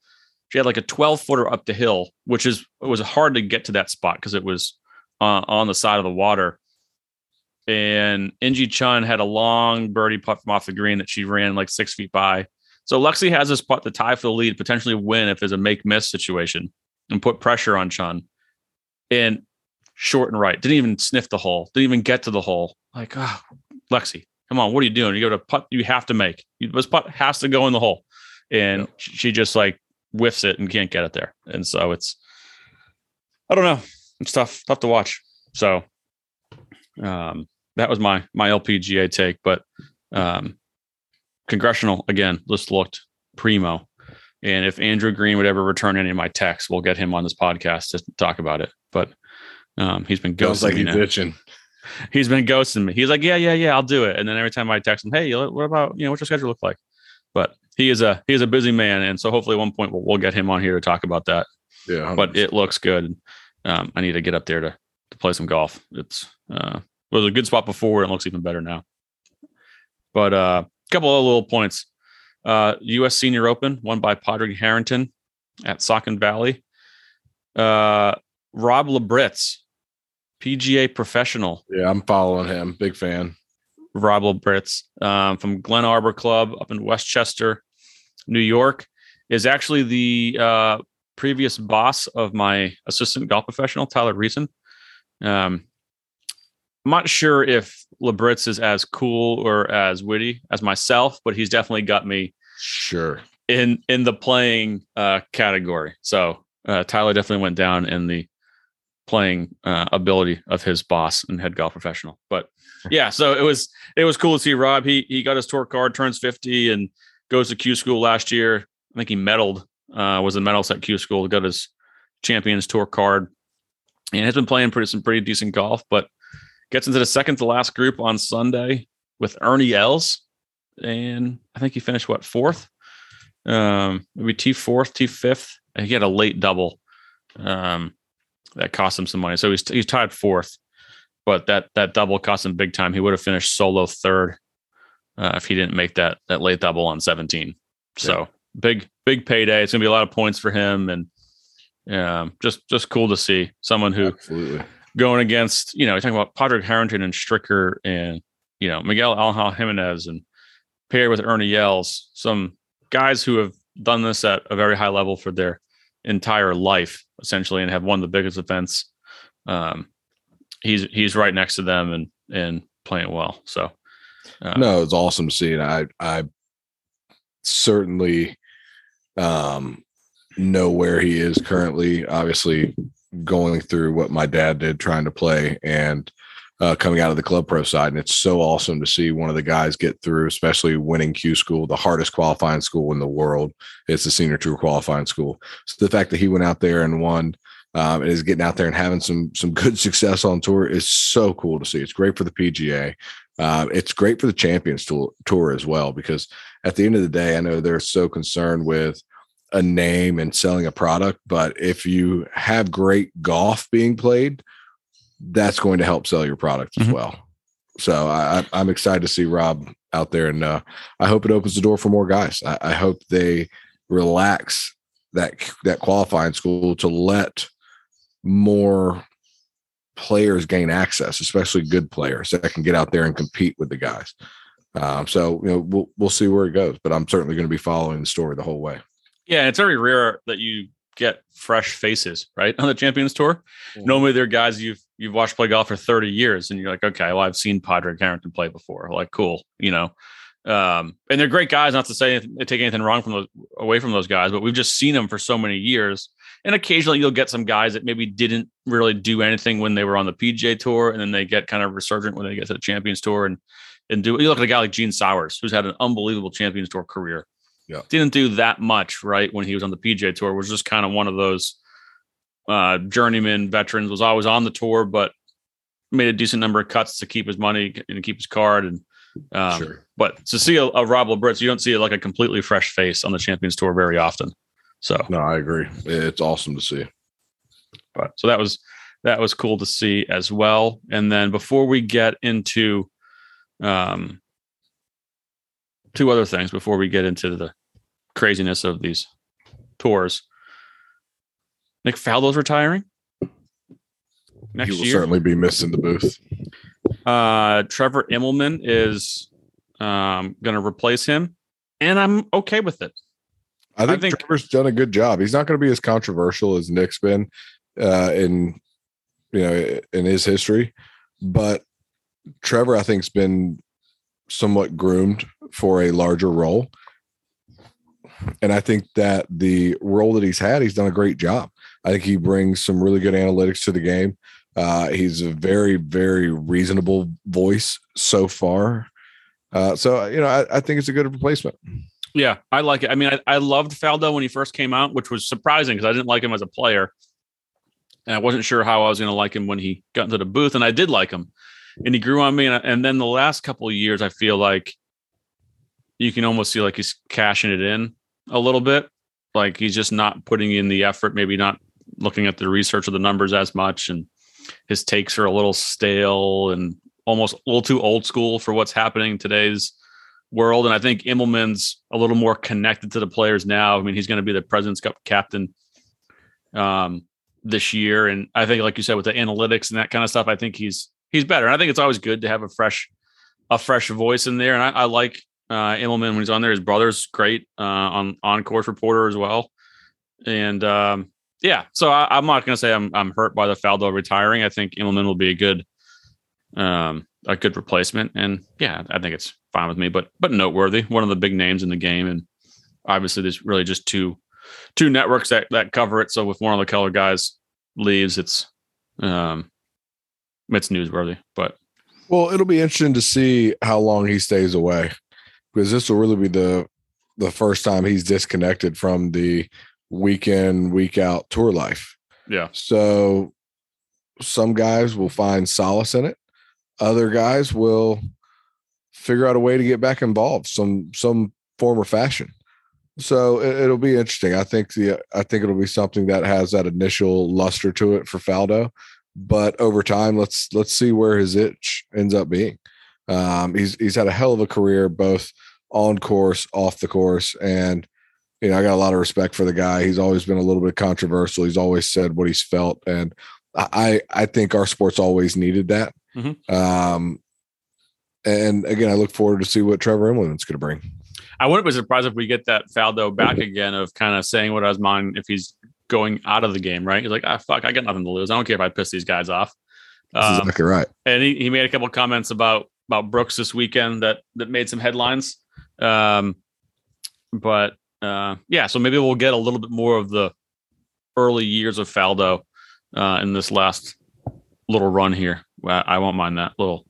A: She had like a 12 footer up the hill, which is it was hard to get to that spot because it was uh, on the side of the water. And In Gee Chun had a long birdie putt from off the green that she ran like six feet by. So Lexi has this putt to tie for the lead, potentially win if there's a make miss situation and put pressure on Chun. And short and right. Didn't even sniff the hole. Didn't even get to the hole. Like, oh, Lexi, come on, what are you doing? You go to putt. You have to make. This putt has to go in the hole, and she just like whiffs it and can't get it there. And so it's, I don't know. It's tough, tough to watch. So, um, that was my my LPGA take. But um, congressional again. This looked primo. And if Andrew Green would ever return any of my texts, we'll get him on this podcast to talk about it. But um, he's been ghosting like me he's bitching. He's been ghosting me. He's like, yeah, yeah, yeah, I'll do it. And then every time I text him, hey, what about you know what's your schedule look like? But he is a he is a busy man, and so hopefully at one point we'll, we'll get him on here to talk about that.
B: Yeah, 100%.
A: but it looks good. Um, I need to get up there to to play some golf. It's uh, was a good spot before, and looks even better now. But a uh, couple of little points. Uh, U.S. Senior Open won by Padraig Harrington at Saucon Valley. Uh, Rob Labritz, PGA professional.
B: Yeah, I'm following him. Big fan.
A: Rob Labritz um, from Glen Arbor Club up in Westchester, New York, is actually the uh, previous boss of my assistant golf professional, Tyler Reason. Um, I'm not sure if Labritz is as cool or as witty as myself, but he's definitely got me
B: sure
A: in in the playing uh, category. So uh, Tyler definitely went down in the playing uh, ability of his boss and head golf professional. But yeah, so it was it was cool to see Rob. He he got his tour card, turns 50, and goes to Q school last year. I think he medaled, uh, was a medalist at Q school, got his champions tour card, and has been playing pretty some pretty decent golf, but gets into the second to last group on Sunday with Ernie Els. And I think he finished what fourth? Um, maybe T fourth, T fifth. He had a late double. Um, that cost him some money. So he's he's tied fourth, but that that double cost him big time. He would have finished solo third uh, if he didn't make that that late double on 17. So yeah. big big payday. It's gonna be a lot of points for him, and um, just just cool to see someone who
B: Absolutely.
A: Going against you know you're talking about Padraig Harrington and Stricker and you know Miguel Angel Jimenez and paired with Ernie Els, some guys who have done this at a very high level for their entire life essentially and have won the biggest events. Um, he's he's right next to them and and playing well. So
B: uh, no, it's awesome to see, and I I certainly um know where he is currently. Obviously, going through what my dad did trying to play and uh, coming out of the club pro side. And it's so awesome to see one of the guys get through, especially winning Q school, the hardest qualifying school in the world. It's the senior tour qualifying school. So the fact that he went out there and won um, and is getting out there and having some some good success on tour is so cool to see. It's great for the PGA. Uh, it's great for the Champions tour, tour as well because at the end of the day, I know they're so concerned with a name and selling a product, but if you have great golf being played, that's going to help sell your product as mm-hmm. well. So I, am excited to see Rob out there, and uh, I hope it opens the door for more guys. I, I, hope they relax that that qualifying school to let more players gain access, especially good players that can get out there and compete with the guys. Um, so you know we'll we'll see where it goes, but I'm certainly going to be following the story the whole way.
A: Yeah, it's very rare that you get fresh faces, right? On the Champions Tour. Mm-hmm. Normally they're guys you've you've watched play golf for 30 years and you're like, okay, well, I've seen Padraig Harrington play before. Like, cool, you know. Um, and they're great guys, not to say anything, take anything wrong from those away from those guys, but we've just seen them for so many years. And occasionally you'll get some guys that maybe didn't really do anything when they were on the PGA tour, and then they get kind of resurgent when they get to the Champions Tour and and do you look at a guy like Gene Sauers, who's had an unbelievable Champions Tour career
B: yeah.
A: Didn't do that much, right? When he was on the PJ tour, was just kind of one of those uh, journeyman veterans, was always on the tour, but made a decent number of cuts to keep his money and keep his card. And um, sure. but to see a, a Rob Labritz, you don't see like a completely fresh face on the Champions Tour very often. So
B: no, I agree. It's awesome to see.
A: But so that was that was cool to see as well. And then before we get into um two other things before we get into the craziness of these tours. Nick Faldo's retiring.
B: Next he will year. certainly be missing the booth.
A: Uh, Trevor Immelman is um, going to replace him, and I'm okay with it.
B: I think, I think, Trevor's done a good job. He's not going to be as controversial as Nick's been uh, in you know in his history, but Trevor I think's been somewhat groomed for a larger role. And I think that the role that he's had, he's done a great job. I think he brings some really good analytics to the game. Uh, he's a very, very reasonable voice so far. Uh, so, you know, I, I, think it's a good replacement.
A: Yeah, I like it. I mean, I, I loved Faldo when he first came out, which was surprising because I didn't like him as a player. And I wasn't sure how I was going to like him when he got into the booth. And I did like him. And he grew on me. And, and then the last couple of years, I feel like you can almost see like he's cashing it in a little bit. Like he's just not putting in the effort, maybe not looking at the research or the numbers as much. And his takes are a little stale and almost a little too old school for what's happening in today's world. And I think Immelman's a little more connected to the players now. I mean, he's going to be the President's Cup captain um, this year, and I think, like you said, with the analytics and that kind of stuff, I think he's he's better. And I think it's always good to have a fresh a fresh voice in there. And I, I like uh, Immelman when he's on there. His brother's great uh, on on course reporter as well. And um, yeah, so I, am not going to say I'm I'm hurt by the Faldo retiring. I think Immelman will be a good um, a good replacement. And yeah, I think it's fine with me. But but noteworthy, one of the big names in the game, and obviously there's really just two two networks that that cover it. So if one of the color guys leaves, it's um, it's newsworthy. But
B: well, it'll be interesting to see how long he stays away because this will really be the the first time he's disconnected from the weekend week out tour life.
A: Yeah.
B: So some guys will find solace in it. Other guys will figure out a way to get back involved some some form or fashion. So it, will be interesting. I think the I think it'll be something that has that initial luster to it for Faldo, but over time, let's let's see where his itch ends up being. Um, he's he's had a hell of a career, both on course, off the course, and you know I got a lot of respect for the guy. He's always been a little bit controversial. He's always said what he's felt, and I I think our sports always needed that. Mm-hmm. Um, and again, I look forward to see what Trevor Immelman's going to bring.
A: I wouldn't be surprised if we get that Faldo back again of kind of saying what I was mind if he's going out of the game, right? He's like, ah, fuck, I got nothing to lose. I don't care if I piss these guys off.
B: Um, exactly right.
A: And he, he made a couple comments about about Brooks this weekend that that made some headlines. Um, but uh, yeah, so maybe we'll get a little bit more of the early years of Faldo uh, in this last little run here. I won't mind that little,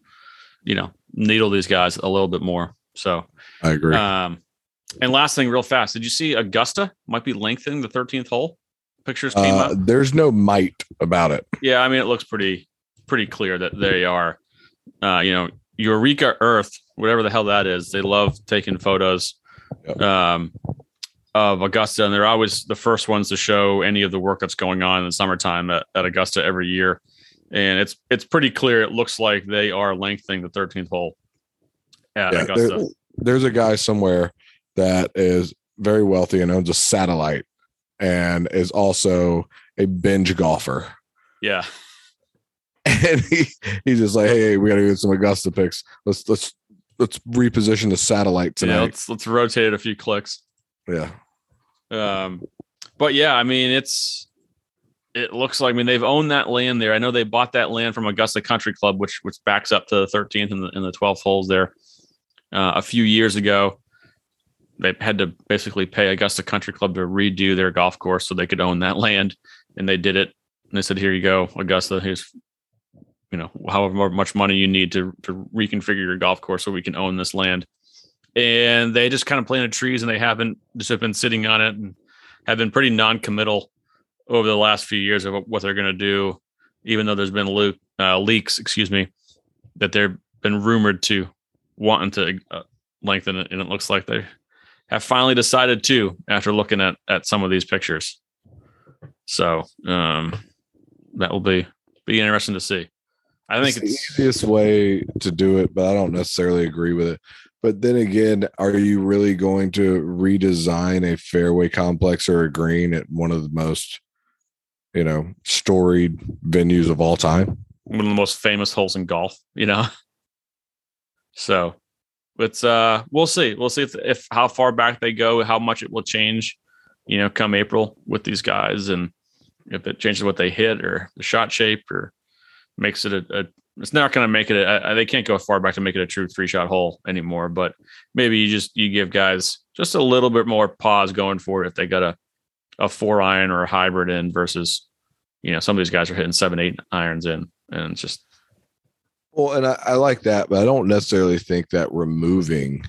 A: you know, needle these guys a little bit more. So
B: I agree.
A: Um, and last thing, real fast, did you see Augusta might be lengthening the 13th hole? Pictures came uh,
B: up. There's no might about it.
A: Yeah, I mean, it looks pretty pretty clear that they are. Uh, you know, Eureka Earth, whatever the hell that is. They love taking photos yep. um, of Augusta, and they're always the first ones to show any of the work that's going on in the summertime at, at Augusta every year. And it's it's pretty clear. It looks like they are lengthening the 13th hole at yeah, Augusta.
B: There, there's a guy somewhere that is very wealthy and owns a satellite and is also a binge golfer.
A: Yeah.
B: And he he's just like, hey, we gotta get some Augusta picks. Let's let's let's reposition the satellite tonight. Yeah,
A: let's let's rotate it a few clicks.
B: Yeah.
A: Um, but yeah, I mean, it's it looks like I mean they've owned that land there. I know they bought that land from Augusta Country Club, which which backs up to the 13th and the in the 12th holes there uh, a few years ago. They had to basically pay Augusta Country Club to redo their golf course so they could own that land, and they did it. And they said, "Here you go, Augusta. Here's you know however much money you need to to reconfigure your golf course so we can own this land." And they just kind of planted trees, and they haven't just have been sitting on it and have been pretty non-committal over the last few years of what they're going to do, even though there's been le- uh, leaks, excuse me, that they've been rumored to wanting to uh, lengthen it, and it looks like they have finally decided to after looking at at some of these pictures. So um, that will be be interesting to see. I think
B: it's, it's the easiest way to do it, but I don't necessarily agree with it. But then again, are you really going to redesign a fairway complex or a green at one of the most, you know, storied venues of all time?
A: One of the most famous holes in golf, you know? So it's uh we'll see. We'll see if if how far back they go, how much it will change, you know, come April with these guys and if it changes what they hit or the shot shape or makes it a, a it's not going to make it a, they can't go far back to make it a true three shot hole anymore but maybe you just you give guys just a little bit more pause going forward if they got a a four iron or a hybrid in versus you know some of these guys are hitting seven eight irons in and it's just
B: well, and I, I like that, but I don't necessarily think that removing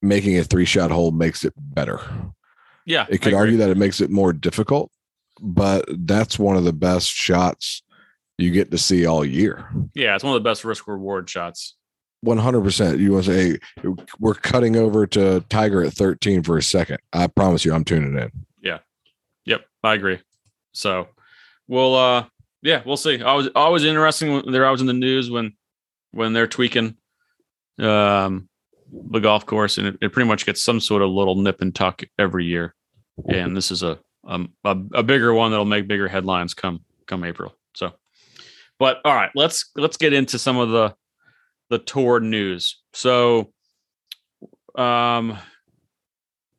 B: making a three shot hole makes it better.
A: Yeah.
B: It could argue that it makes it more difficult, but that's one of the best shots you get to see all year.
A: Yeah, it's one of the best risk reward shots.
B: 100%. You want to say, we're cutting over to Tiger at 13 for a second. I promise you, I'm tuning in.
A: Yeah. Yep. I agree. So we'll, uh, Yeah, we'll see. Always always interesting when they're always in the news when when they're tweaking um the golf course and it, it pretty much gets some sort of little nip and tuck every year. And this is a um, a, a bigger one that'll make bigger headlines come come April. But all right, let's let's get into some of the the tour news. So um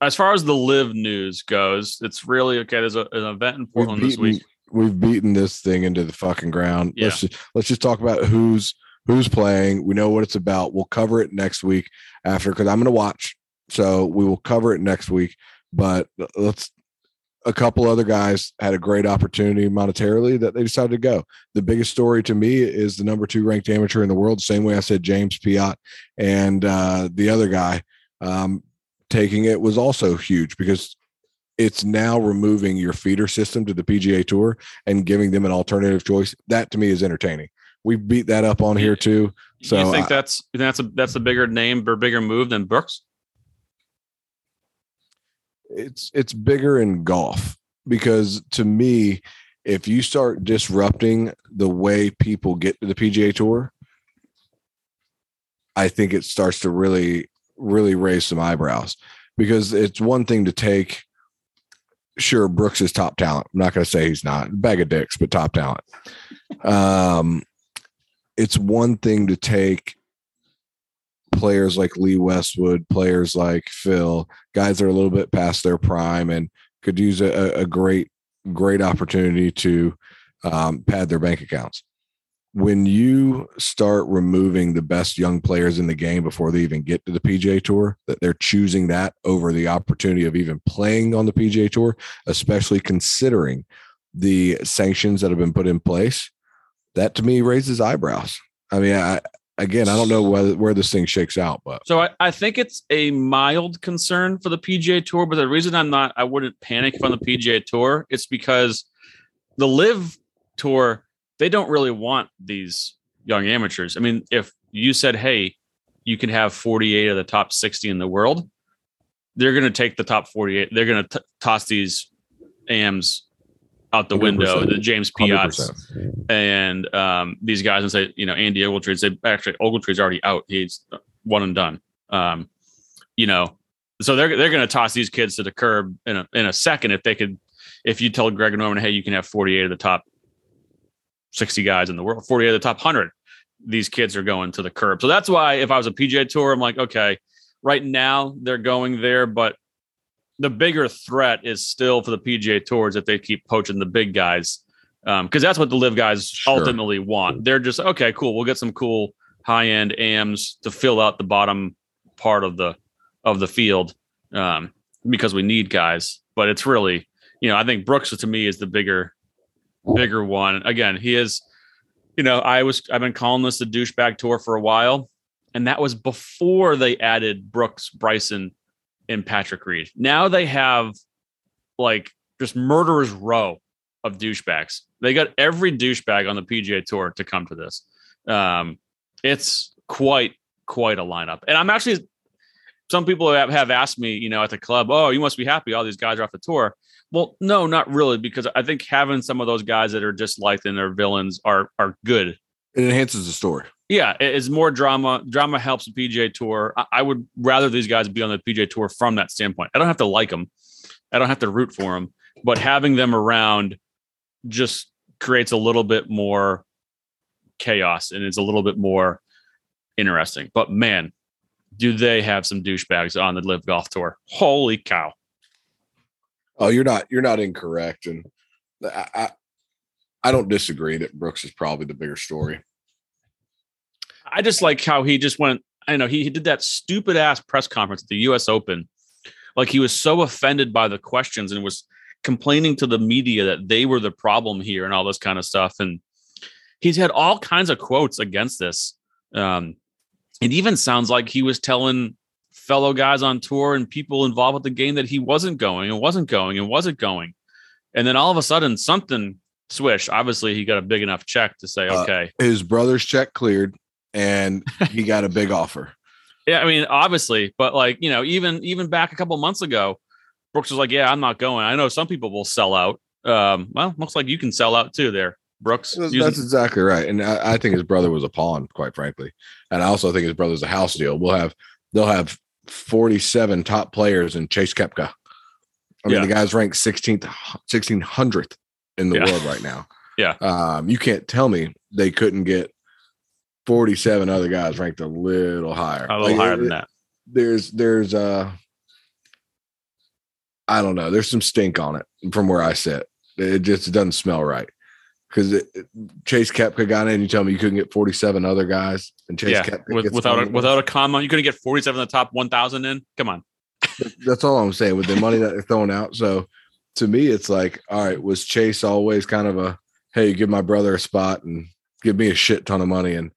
A: as far as the LIV news goes, it's really okay. There's a, an event in Portland
B: we've
A: this week.
B: beaten, we've beaten this thing into the fucking ground.
A: Yeah.
B: Let's just let's just talk about who's who's playing. We know what it's about. We'll cover it next week after because I'm going to watch. So we will cover it next week. But let's. A couple other guys had a great opportunity monetarily that they decided to go. The biggest story to me is the number two ranked amateur in the world. Same way I said James Piot and uh, the other guy um, taking it was also huge because it's now removing your feeder system to the PGA Tour and giving them an alternative choice. That to me is entertaining. We beat that up on here too. So
A: you think
B: I-
A: that's that's a that's a bigger name or bigger move than Brooks?
B: It's it's bigger in golf because to me, if you start disrupting the way people get to the PGA Tour, I think it starts to really really raise some eyebrows because it's one thing to take. Sure, Brooks is top talent. I'm not going to say he's not bag of dicks, but top talent. Um, it's one thing to take players like Lee Westwood, players like Phil, guys that are a little bit past their prime and could use a, a great, great opportunity to um, pad their bank accounts. When you start removing the best young players in the game before they even get to the PGA Tour, that they're choosing that over the opportunity of even playing on the PGA Tour, especially considering the sanctions that have been put in place, that to me raises eyebrows. I mean, I, again, I don't know where this thing shakes out, but
A: So I, I think it's a mild concern for the PGA Tour, but the reason I'm not, I wouldn't panic on the PGA Tour, it's because the LIV Tour, they don't really want these young amateurs. I mean, if you said, "Hey, you can have 48 of the top 60 in the world," they're going to take the top 48. They're going to toss these AMs out the window.
B: 100%.
A: The James Piot's
B: 100%.
A: and um, these guys and say, you know, Andy Ogletree's they actually Ogletree's already out. He's one and done. Um, you know, so they're they're going to toss these kids to the curb in a in a second if they could. If you tell Greg Norman, hey, you can have 48 of the top 60 guys in the world, 48 of the top 100, these kids are going to the curb. So that's why if I was a PGA Tour, I'm like, okay, right now they're going there, but the bigger threat is still for the PGA Tours if they keep poaching the big guys because that's what the LIV guys
B: Sure.
A: ultimately want. They're just okay, cool. We'll get some cool high end AMs to fill out the bottom part of the of the field um, because we need guys. But it's really, you know, I think Brooks to me is the bigger bigger one. Again, he is, you know, I was I've been calling this the douchebag tour for a while, and that was before they added Brooks, Bryson, and Patrick Reed. Now they have like just murderers row of douchebags. They got every douchebag on the PGA Tour to come to this. Um, it's quite quite a lineup, and I'm actually. Some people have, asked me, you know, at the club, "Oh, you must be happy all these guys are off the tour." Well, no, not really, because I think having some of those guys that are disliked and they're villains are are good.
B: It enhances the story.
A: Yeah, it's more drama. Drama helps the PGA Tour. I, I would rather these guys be on the PGA Tour from that standpoint. I don't have to like them. I don't have to root for them, but having them around just creates a little bit more chaos and it's a little bit more interesting. But man, do they have some douchebags on the LIV Golf Tour? Holy cow!
B: Oh, you're not you're not incorrect, and I, I don't disagree that Brooks is probably the bigger story.
A: I just like how he just went. I know he, he did that stupid ass press conference at the U.S. Open. Like he was so offended by the questions and was complaining to the media that they were the problem here and all this kind of stuff. And he's had all kinds of quotes against this. Um, it even sounds like he was telling fellow guys on tour and people involved with the game that he wasn't going and wasn't going and wasn't going. And then all of a sudden, something swish. Obviously, he got a big enough check to say,
B: Uh,
A: okay,
B: His brother's check cleared, and he got a big offer.
A: Yeah, I mean, obviously, but like you know, even even back a couple months ago, Brooks was like, "Yeah, I'm not going." I know some people will sell out. Um, well, looks like you can sell out too. There, Brooks.
B: That's,
A: using-
B: that's exactly right. And I, I think his brother was a pawn, quite frankly. And I also think his brother's a house deal. We'll have they'll have 47 top players in Chase Koepka. I mean,
A: Yeah.
B: the guy's ranked 16th, 1600th in the
A: Yeah.
B: world right now.
A: Yeah.
B: Um, you can't tell me they couldn't get 47 other guys ranked a little higher.
A: a little
B: Like,
A: higher
B: it-
A: than that.
B: There's, there's, uh, I don't know. There's some stink on it from where I sit. It just doesn't smell right. Because Chase Koepka got in, you tell me you couldn't get 47 other guys, and Chase
A: Yeah,
B: Koepka
A: with,
B: gets
A: without a, without a comma, you couldn't get 47 in the top 1,000 in. Come on.
B: That's all I'm saying with the money that they're throwing out. So to me, it's like, all right, was Chase always kind of a hey, give my brother a spot and give me a shit ton of money and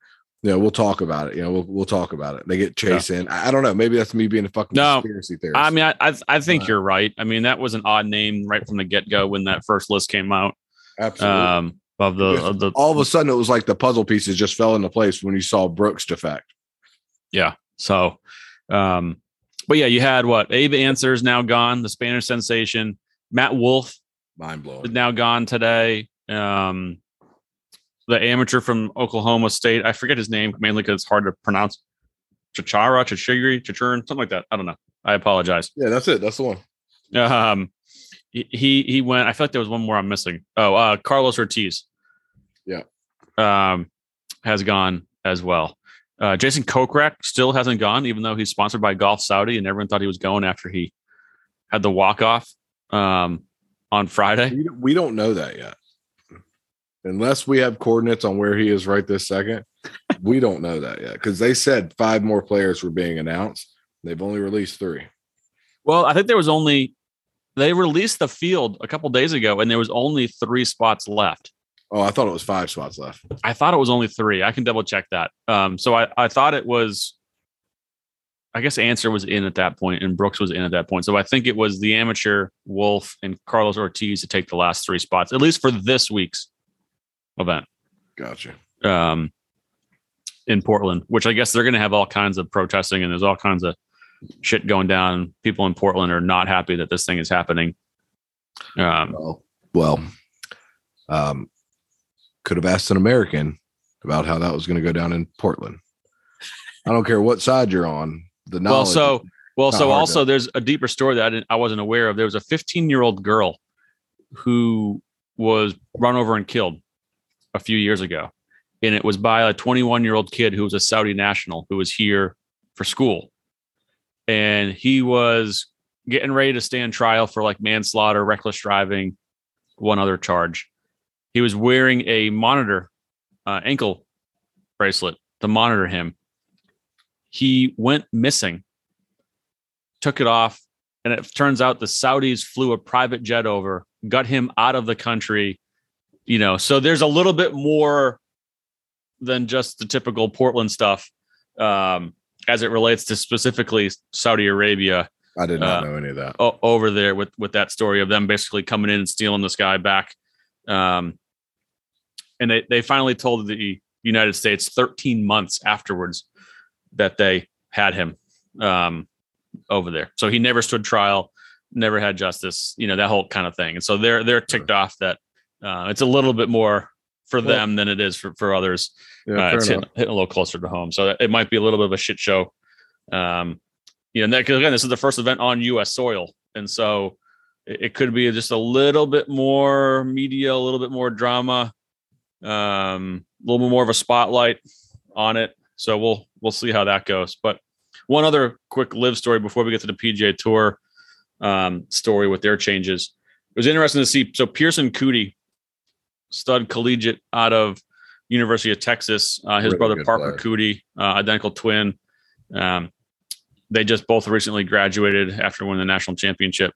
B: you know, we'll talk about it. You know, we'll we'll talk about it. They get Chase in. I, I don't know. Maybe that's me being a fucking
A: No.
B: conspiracy theorist.
A: I mean, I I, I think
B: Right.
A: you're right. I mean, that was an odd name right from the get go when that first list came out.
B: absolutely.
A: Um, of the of the
B: all of a sudden, it was like the puzzle pieces just fell into place when you saw Brooks defect.
A: yeah. So, um, but yeah, you had what Abe Ancer's now gone, the Spanish sensation. Matt Wolff
B: Mind
A: is
B: blowing.
A: now gone today. Um, the amateur from Oklahoma State. I forget his name mainly because it's hard to pronounce. Chichara, Chachigri, Chichurin, something like that. I don't know. I apologize.
B: Yeah, that's it. That's the one.
A: Um, he- he he went. I feel like there was one more I'm missing. Oh, uh, Carlos Ortiz.
B: Yeah.
A: Um, has gone as well. Uh, Jason Kokrak still hasn't gone, even though he's sponsored by Golf Saudi, and everyone thought he was going after he had the walk off um, on Friday.
B: We, don't- know that yet. Unless we have coordinates on where he is right this second, we don't know that yet because they said five more players were being announced. They've only released three.
A: Well, I think there was only they released the field a couple days ago, and there was only three spots left.
B: Oh, I thought it was five spots left.
A: I thought it was only three. I can double check that. Um, so I, I thought it was, I guess Ancer was in at that point and Brooks was in at that point. So I think it was the amateur Wolff and Carlos Ortiz to take the last three spots, at least for this week's event
B: Gotcha.
A: um, in Portland, which I guess they're going to have all kinds of protesting and there's all kinds of shit going down. People in Portland are not happy that this thing is happening. Um,
B: Well, well, um, could have asked an American about how that was going to go down in Portland. I don't care what side you're on. The
A: well, so well, so also
B: to-
A: there's a deeper story that I didn't, I wasn't aware of. There was a 15 year old girl who was run over and killed a few years ago, and it was by a 21 year old kid who was a Saudi national who was here for school, and he was getting ready to stand trial for like manslaughter, reckless driving, one other charge. He was wearing a monitor uh, ankle bracelet to monitor him he went missing, took it off, and it turns out the Saudis flew a private jet over, got him out of the country. You know, so there's a little bit more than just the typical Portland stuff um, as it relates to specifically Saudi Arabia
B: I did not
A: uh,
B: know any of that.
A: o- over there with with that story of them basically coming in and stealing this guy back. Um, and they they finally told the United States 13 months afterwards that they had him um, over there. So he never stood trial, never had justice. You know that whole kind of thing. And so they're they're ticked off that uh, it's a little bit more for
B: Well-
A: them than it is for for others
B: Yeah,
A: uh, it's hitting, hitting a little closer to home. So it might be a little bit of a shit show. Um, you know, again, this is the first event on U.S. soil, and so it, it could be just a little bit more media, a little bit more drama, um, a little bit more of a spotlight on it. So we'll we'll see how that goes. But one other quick LIV story before we get to the PGA Tour um, story with their changes. It was interesting to see. So Pearson Coody, stud collegiate out of University of Texas. Uh, his
B: Really
A: brother Parker
B: player.
A: Coody, uh, identical twin. Um, they just both recently graduated after winning the national championship.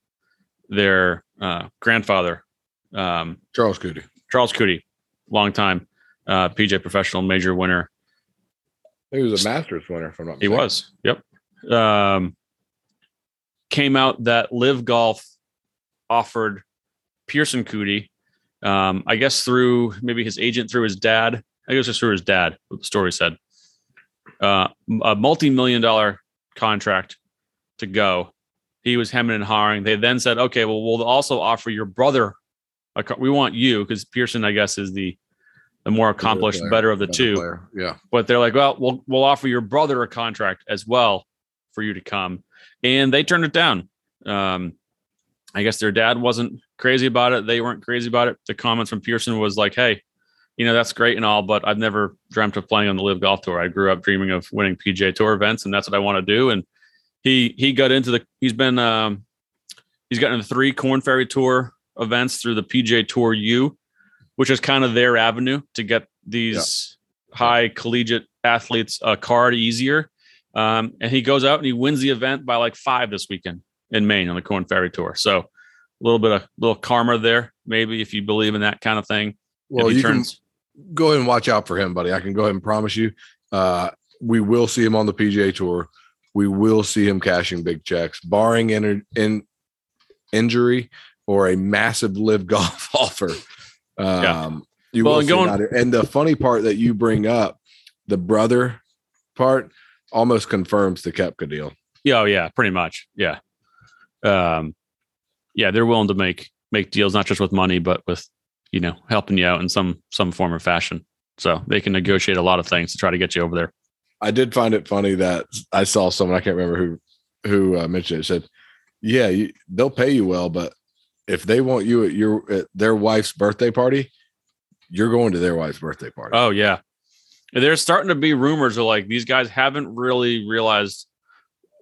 A: Their uh, grandfather, um,
B: Charles Coody.
A: Charles Coody, long time uh, PJ professional major winner.
B: He was a Masters winner, if I'm not Mistaken.
A: He was. Yep. Um, came out that LIV Golf offered Pearson Coody, um, I guess through maybe his agent through his dad. I guess it's through his dad. What the story said. Uh, a multi-million dollar contract to go. He was hemming and hawing. They then said, "Okay, well, we'll also offer your brother. A, co- we want you because Pearson, I guess, is the the more accomplished,
B: player,
A: better of the
B: better
A: two.
B: player. Yeah.
A: But they're like, well, we'll we'll offer your brother a contract as well for you to come, and they turned it down. Um, I guess their dad wasn't crazy about it. They weren't crazy about it. The comments from Pearson was like, hey, you know, that's great and all, but I've never dreamt of playing on the LIV Golf Tour. I grew up dreaming of winning PGA Tour events, and that's what I want to do. And he he got into the. He's been um, he's gotten three Korn Ferry Tour events through the PGA Tour U, which is kind of their avenue to get these high collegiate athletes a card easier. Um, and he goes out and he wins the event by like five this weekend in Maine on the Korn Ferry Tour. So a little bit of little karma there, maybe if you believe in that kind of thing.
B: Well, you
A: turns,
B: can go ahead and watch out for him, buddy. I can go ahead and promise you, uh, we will see him on the PGA Tour. We will see him cashing big checks, barring in, in injury or a massive LIV golf offer. Um,
A: Yeah.
B: You
A: Well,
B: will
A: and going-
B: And the funny part that you bring up, the brother part, almost confirms the Koepka deal.
A: yeah, oh yeah, pretty much, yeah, um, yeah, they're willing to make make deals not just with money, but with you know helping you out in some some form or fashion. So they can negotiate a lot of things to try to get you over there.
B: I did find it funny that I saw someone I can't remember who who uh, mentioned it said, "Yeah, you, they'll pay you well, but if they want you at your at their wife's birthday party, you're going to their wife's birthday party."
A: Oh yeah. There's starting to be rumors of like these guys haven't really realized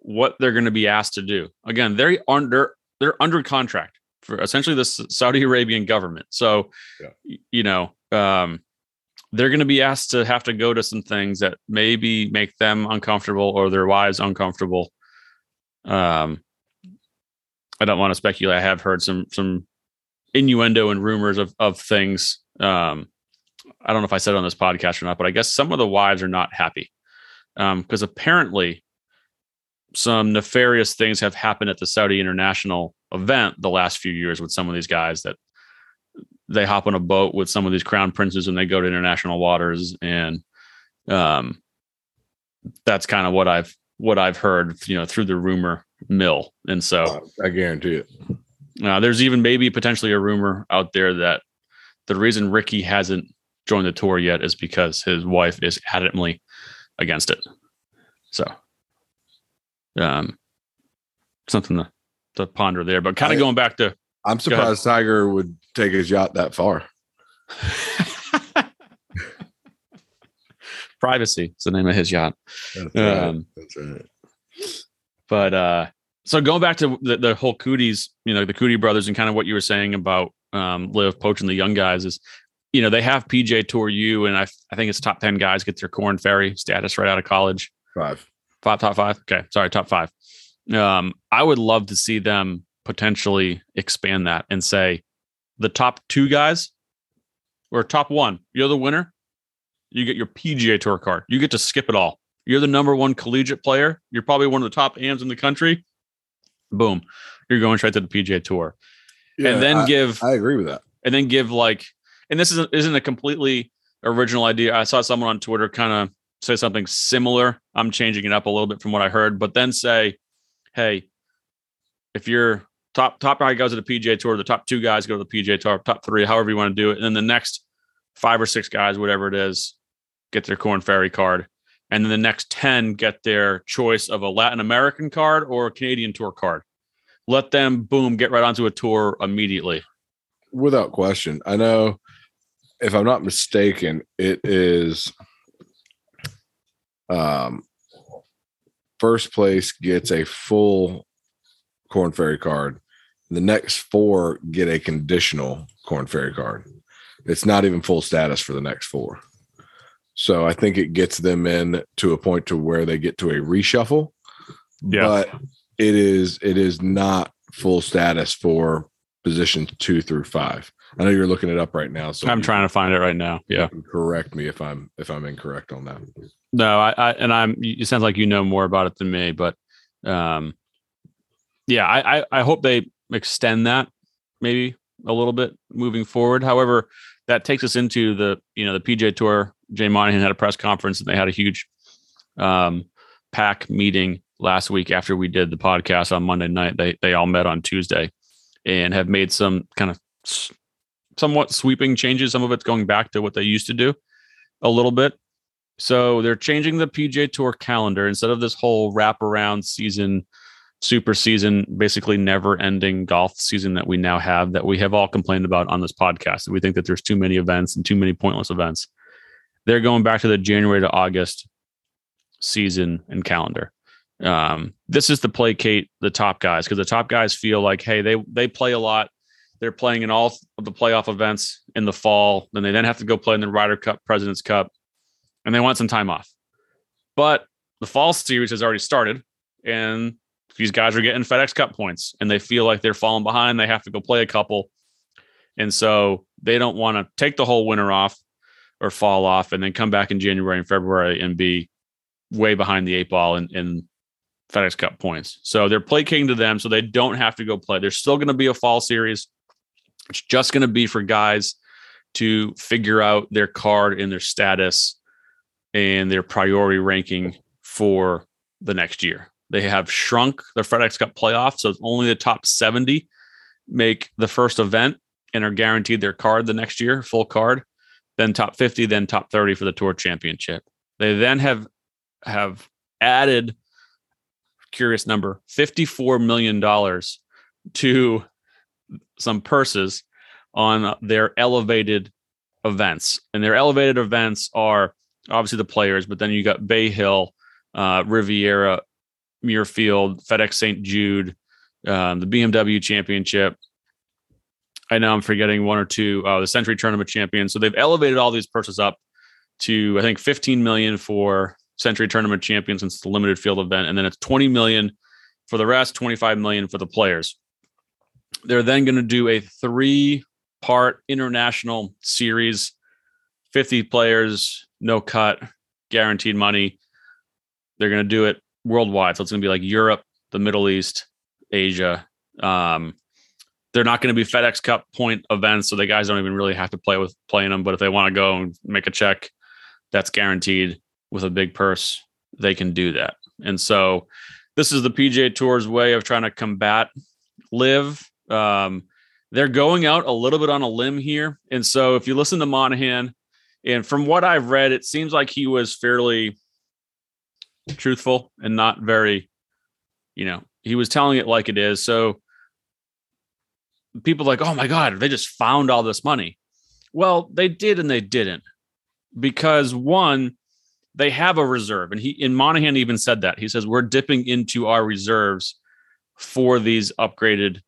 A: what they're going to be asked to do. Again, they're under they're under contract for essentially the Saudi Arabian government. So
B: Yeah.
A: you know, um they're going to be asked to have to go to some things that maybe make them uncomfortable or their wives uncomfortable. Um I don't want to speculate. I have heard some some innuendo and rumors of of things. Um I don't know if I said it on this podcast or not, but I guess some of the wives are not happy. Because apparently some nefarious things have happened at the Saudi International event the last few years with some of these guys that they hop on a boat with some of these crown princes and they go to international waters. And um that's kind of what I've what I've heard you know through the rumor mill and so
B: Uh, I guarantee it.
A: uh, there's even maybe potentially a rumor out there that the reason Ricky hasn't joined the tour yet is because his wife is adamantly against it. So, um, something to, to ponder there. But kind of going back to
B: I'm surprised Tiger would take his yacht that far.
A: privacy, is the name of his yacht.
B: That's
A: Um,
B: That's right.
A: but uh so going back to the, the whole Coodys you know the Coody brothers and kind of what you were saying about um LIV poaching the young guys is you know they have pj tour u and i, I think it's top 10 guys get their Korn Ferry status right out of college.
B: Five.
A: five top five? Okay sorry top five. Um i would love to see them potentially expand that and say the top two guys or top one you're the winner you get your pga tour card. You get to skip it all. You're the number one collegiate player. You're probably one of the top AMs in the country boom you're going straight to the pga tour
B: Yeah,
A: and then
B: I,
A: give
B: I agree with that.
A: and then give like and this isn't isn't a completely original idea. I saw someone on Twitter kind of say something similar. I'm changing it up a little bit from what I heard, but then say, hey, if you're top top guy goes to the PGA tour, the top two guys go to the PGA tour, top three, however you want to do it, and then the next five or six guys, whatever it is, get their Korn Ferry card. And then the next 10 get their choice of a Latin American card or a Canadian tour card. Let them boom, get right onto a tour immediately.
B: Without question. I know if I'm not mistaken, it is um first place gets a full Korn Ferry card. The next four get a conditional Korn Ferry card. It's not even full status for the next four. So I think it gets them in to a point to where they get to a reshuffle.
A: Yeah.
B: But it is it is not full status for positions two through five. I know you're looking it up right now, so
A: I'm trying to find it right now. Yeah.
B: correct me if I'm if I'm incorrect on that.
A: No, I, I and I'm. It sounds like you know more about it than me, but um, yeah, I, I I hope they extend that maybe a little bit moving forward. However, that takes us into the you know the PJ Tour. Jay Monahan had a press conference and they had a huge um PAC meeting last week after we did the podcast on Monday night. They they all met on Tuesday and have made some kind of somewhat sweeping changes. Some of it's going back to what they used to do a little bit. So they're changing the PGA Tour calendar instead of this whole wraparound season, super season, basically never ending golf season that we now have, that we have all complained about on this podcast. We think that there's too many events and too many pointless events. They're going back to the January to August season and calendar. Um, this is to placate the top guys because the top guys feel like, hey, they they play a lot. They're playing in all of the playoff events in the fall. Then they then have to go play in the Ryder Cup, President's Cup, and they want some time off. But the fall series has already started, and these guys are getting FedEx Cup points, and they feel like they're falling behind. They have to go play a couple, and so they don't want to take the whole winter off or fall off, and then come back in January and February and be way behind the eight ball in, in FedEx Cup points. So they're placating to them, so they don't have to go play. There's still going to be a fall series. It's just going to be for guys to figure out their card and their status and their priority ranking for the next year. They have shrunk their FedEx Cup playoff, so only the top 70 make the first event and are guaranteed their card the next year, full card. Then top 50, then top 30 for the Tour Championship. They then have have added curious number 54 million dollars to some purses on their elevated events. And their elevated events are obviously the players, but then you got Bay Hill, uh, Riviera, Muirfield, FedEx St. Jude, um, the BMW Championship. I know I'm forgetting one or two. Uh, the Sentry Tournament champions. So they've elevated all these purses up to I think 15 million for Sentry Tournament champions since a limited field event, and then it's 20 million for the rest, 25 million for the players. They're then going to do a three part international series 50 players, no cut, guaranteed money. They're going to do it worldwide. So it's going to be like Europe, the Middle East, Asia. Um, they're not going to be FedEx Cup point events, so the guys don't even really have to play with playing them. But if they want to go and make a check, that's guaranteed with a big purse. They can do that, and so this is the PGA Tour's way of trying to combat LIV. Um, they're going out a little bit on a limb here. And so if you listen to Monahan, and from what I've read, it seems like he was fairly truthful and not very, you know, he was telling it like it is. So people like, oh my God, they just found all this money. Well, they did and they didn't. Because one, they have a reserve. And he in Monahan even said that. He says, We're dipping into our reserves for these upgraded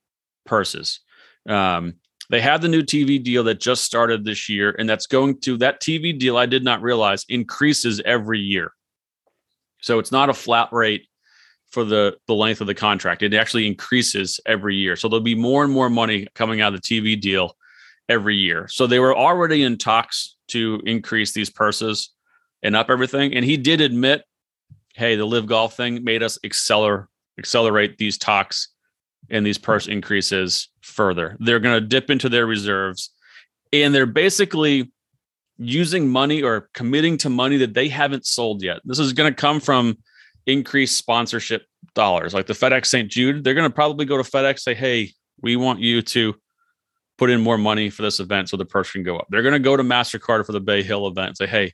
A: purses. Um, they have the new TV deal that just started this year, and that's going to that TV deal. I did not realize increases every year, so it's not a flat rate for the the length of the contract. It actually increases every year, so there'll be more and more money coming out of the TV deal every year. So they were already in talks to increase these purses and up everything, and he did admit, "Hey, the LIV golf thing made us accelerate accelerate these talks." and these purse increases further. They're going to dip into their reserves and they're basically using money or committing to money that they haven't sold yet. This is going to come from increased sponsorship dollars. Like the FedEx St. Jude, they're going to probably go to FedEx say, "Hey, we want you to put in more money for this event so the purse can go up." They're going to go to Mastercard for the Bay Hill event and say, "Hey,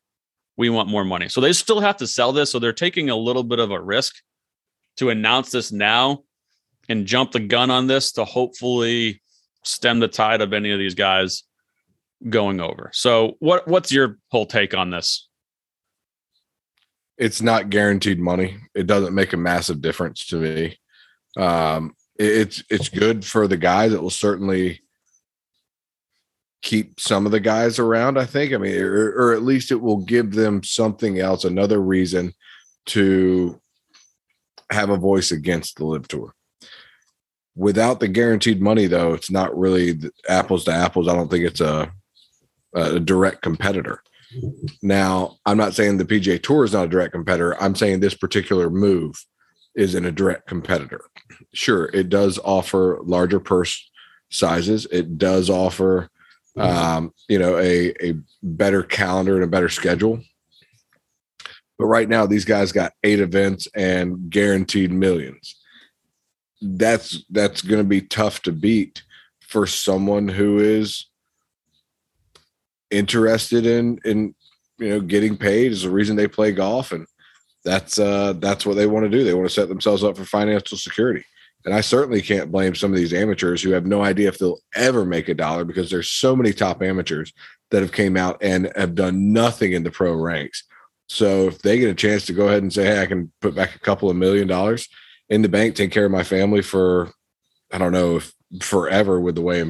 A: we want more money." So they still have to sell this, so they're taking a little bit of a risk to announce this now and jump the gun on this to hopefully stem the tide of any of these guys going over. So what what's your whole take on this?
B: It's not guaranteed money. It doesn't make a massive difference to me. Um, it's it's good for the guys. It will certainly keep some of the guys around. I think. I mean, or, or at least it will give them something else, another reason to have a voice against the LIV tour without the guaranteed money though it's not really apples to apples i don't think it's a, a direct competitor now i'm not saying the pga tour is not a direct competitor. I'm saying this particular move is in a direct competitor. Sure it does offer larger purse sizes. It does offer um, you know a, a better calendar and a better schedule. But right now these guys got eight events and guaranteed millions. That's that's going to be tough to beat for someone who is interested in in you know getting paid is the reason they play golf and that's uh that's what they want to do. They want to set themselves up for financial security. And i certainly can't blame some of these amateurs who have no idea if they'll ever make a dollar because there's so many top amateurs that have came out and have done nothing in the pro ranks. So if they get a chance to go ahead and say hey i can put back a couple of million dollars in the bank take care of my family for i don't know if forever with the way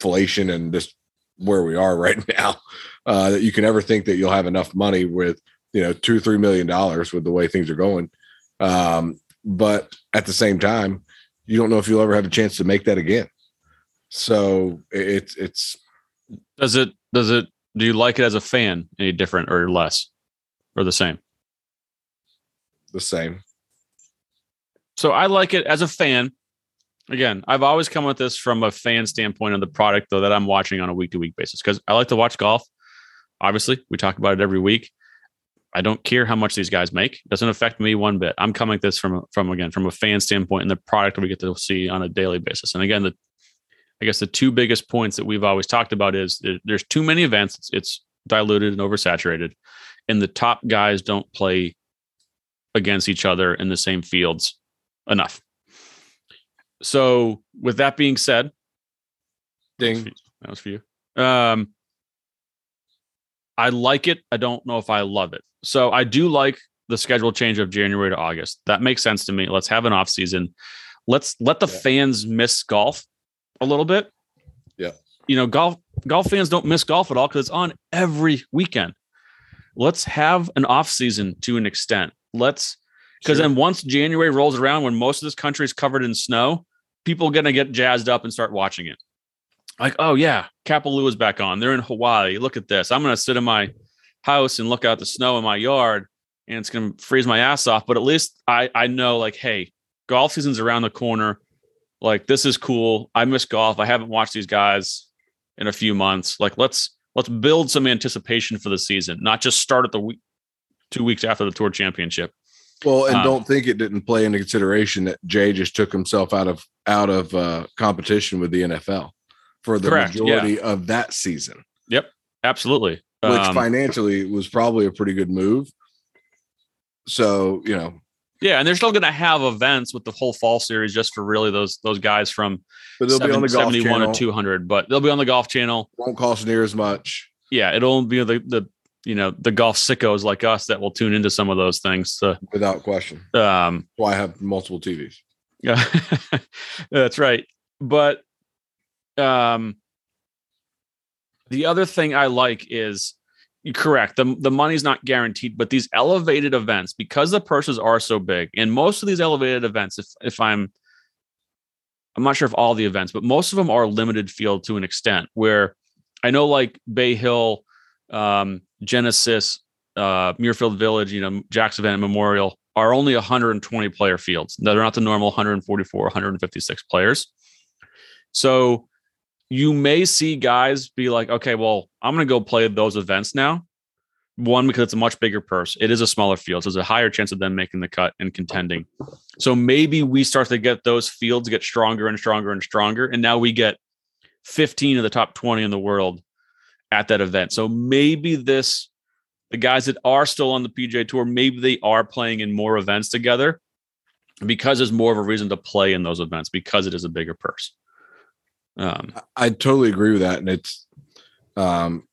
B: inflation and this where we are right now uh, that you can ever think that you'll have enough money with you know two three million dollars with the way things are going. Um, but at the same time you don't know if you'll ever have a chance to make that again. So it's it's
A: does it does it do you like it as a fan any different or less or the same?
B: The same.
A: So i like it as a fan again, I've always come with this from a fan standpoint of the product, though, that I'm watching on a week to week basis because I like to watch golf. Obviously, we talk about it every week. I don't care how much these guys make; it doesn't affect me one bit. I'm coming at this from from again from a fan standpoint and the product we get to see on a daily basis. And again, the I guess the two biggest points that we've always talked about is there's too many events. It's, it's diluted and oversaturated, and the top guys don't play against each other in the same fields enough. So, with that being said,
B: ding,
A: that was for you. Um, I like it. I don't know if I love it. So, I do like the schedule change of January to August. That makes sense to me. Let's have an off season. Let's let the yeah. fans miss golf a little bit.
B: Yeah.
A: You know, golf golf fans don't miss golf at all because it's on every weekend. Let's have an off season to an extent. Let's because sure. then once January rolls around, when most of this country is covered in snow, people gonna get jazzed up and start watching it. Like, oh yeah, Kapalua is back on. They're in Hawaii. Look at this. I'm gonna sit in my house and look out the snow in my yard, and it's gonna freeze my ass off. But at least I I know like, hey, golf season's around the corner. Like this is cool. I miss golf. I haven't watched these guys in a few months. Like let's let's build some anticipation for the season, not just start at the week two weeks after the tour championship.
B: Well, and um, don't think it didn't play into consideration that Jay just took himself out of out of uh, competition with the NFL for the correct, majority yeah. of that season.
A: Yep, absolutely.
B: Which um, financially was probably a pretty good move. So you know,
A: yeah, and they're still going to have events with the whole fall series just for really those those guys from
B: but they'll be on the golf 71
A: channel. to 200, but they'll be on the golf channel.
B: Won't cost near as much.
A: Yeah, it'll be the the you know the golf sickos like us that will tune into some of those things so,
B: without question.
A: um
B: why i have multiple tvs
A: yeah that's right. But um the other thing i like is correct the, the money's not guaranteed but these elevated events because the purses are so big and most of these elevated events if if i'm i'm not sure if all the events but most of them are limited field to an extent where i know like bay hill um, Genesis, uh, Muirfield Village, you know, Jackson Event Memorial are only 120 player fields. Now They're not the normal 144, 156 players. So you may see guys be like, okay, well, I'm going to go play those events now. One, because it's a much bigger purse. It is a smaller field. So there's a higher chance of them making the cut and contending. So maybe we start to get those fields get stronger and stronger and stronger. And now we get 15 of the top 20 in the world at that event. So maybe this, the guys that are still on the PGA Tour, maybe they are playing in more events together because there's more of a reason to play in those events because it is a bigger purse.
B: Um, I totally agree with that, and it's. Um,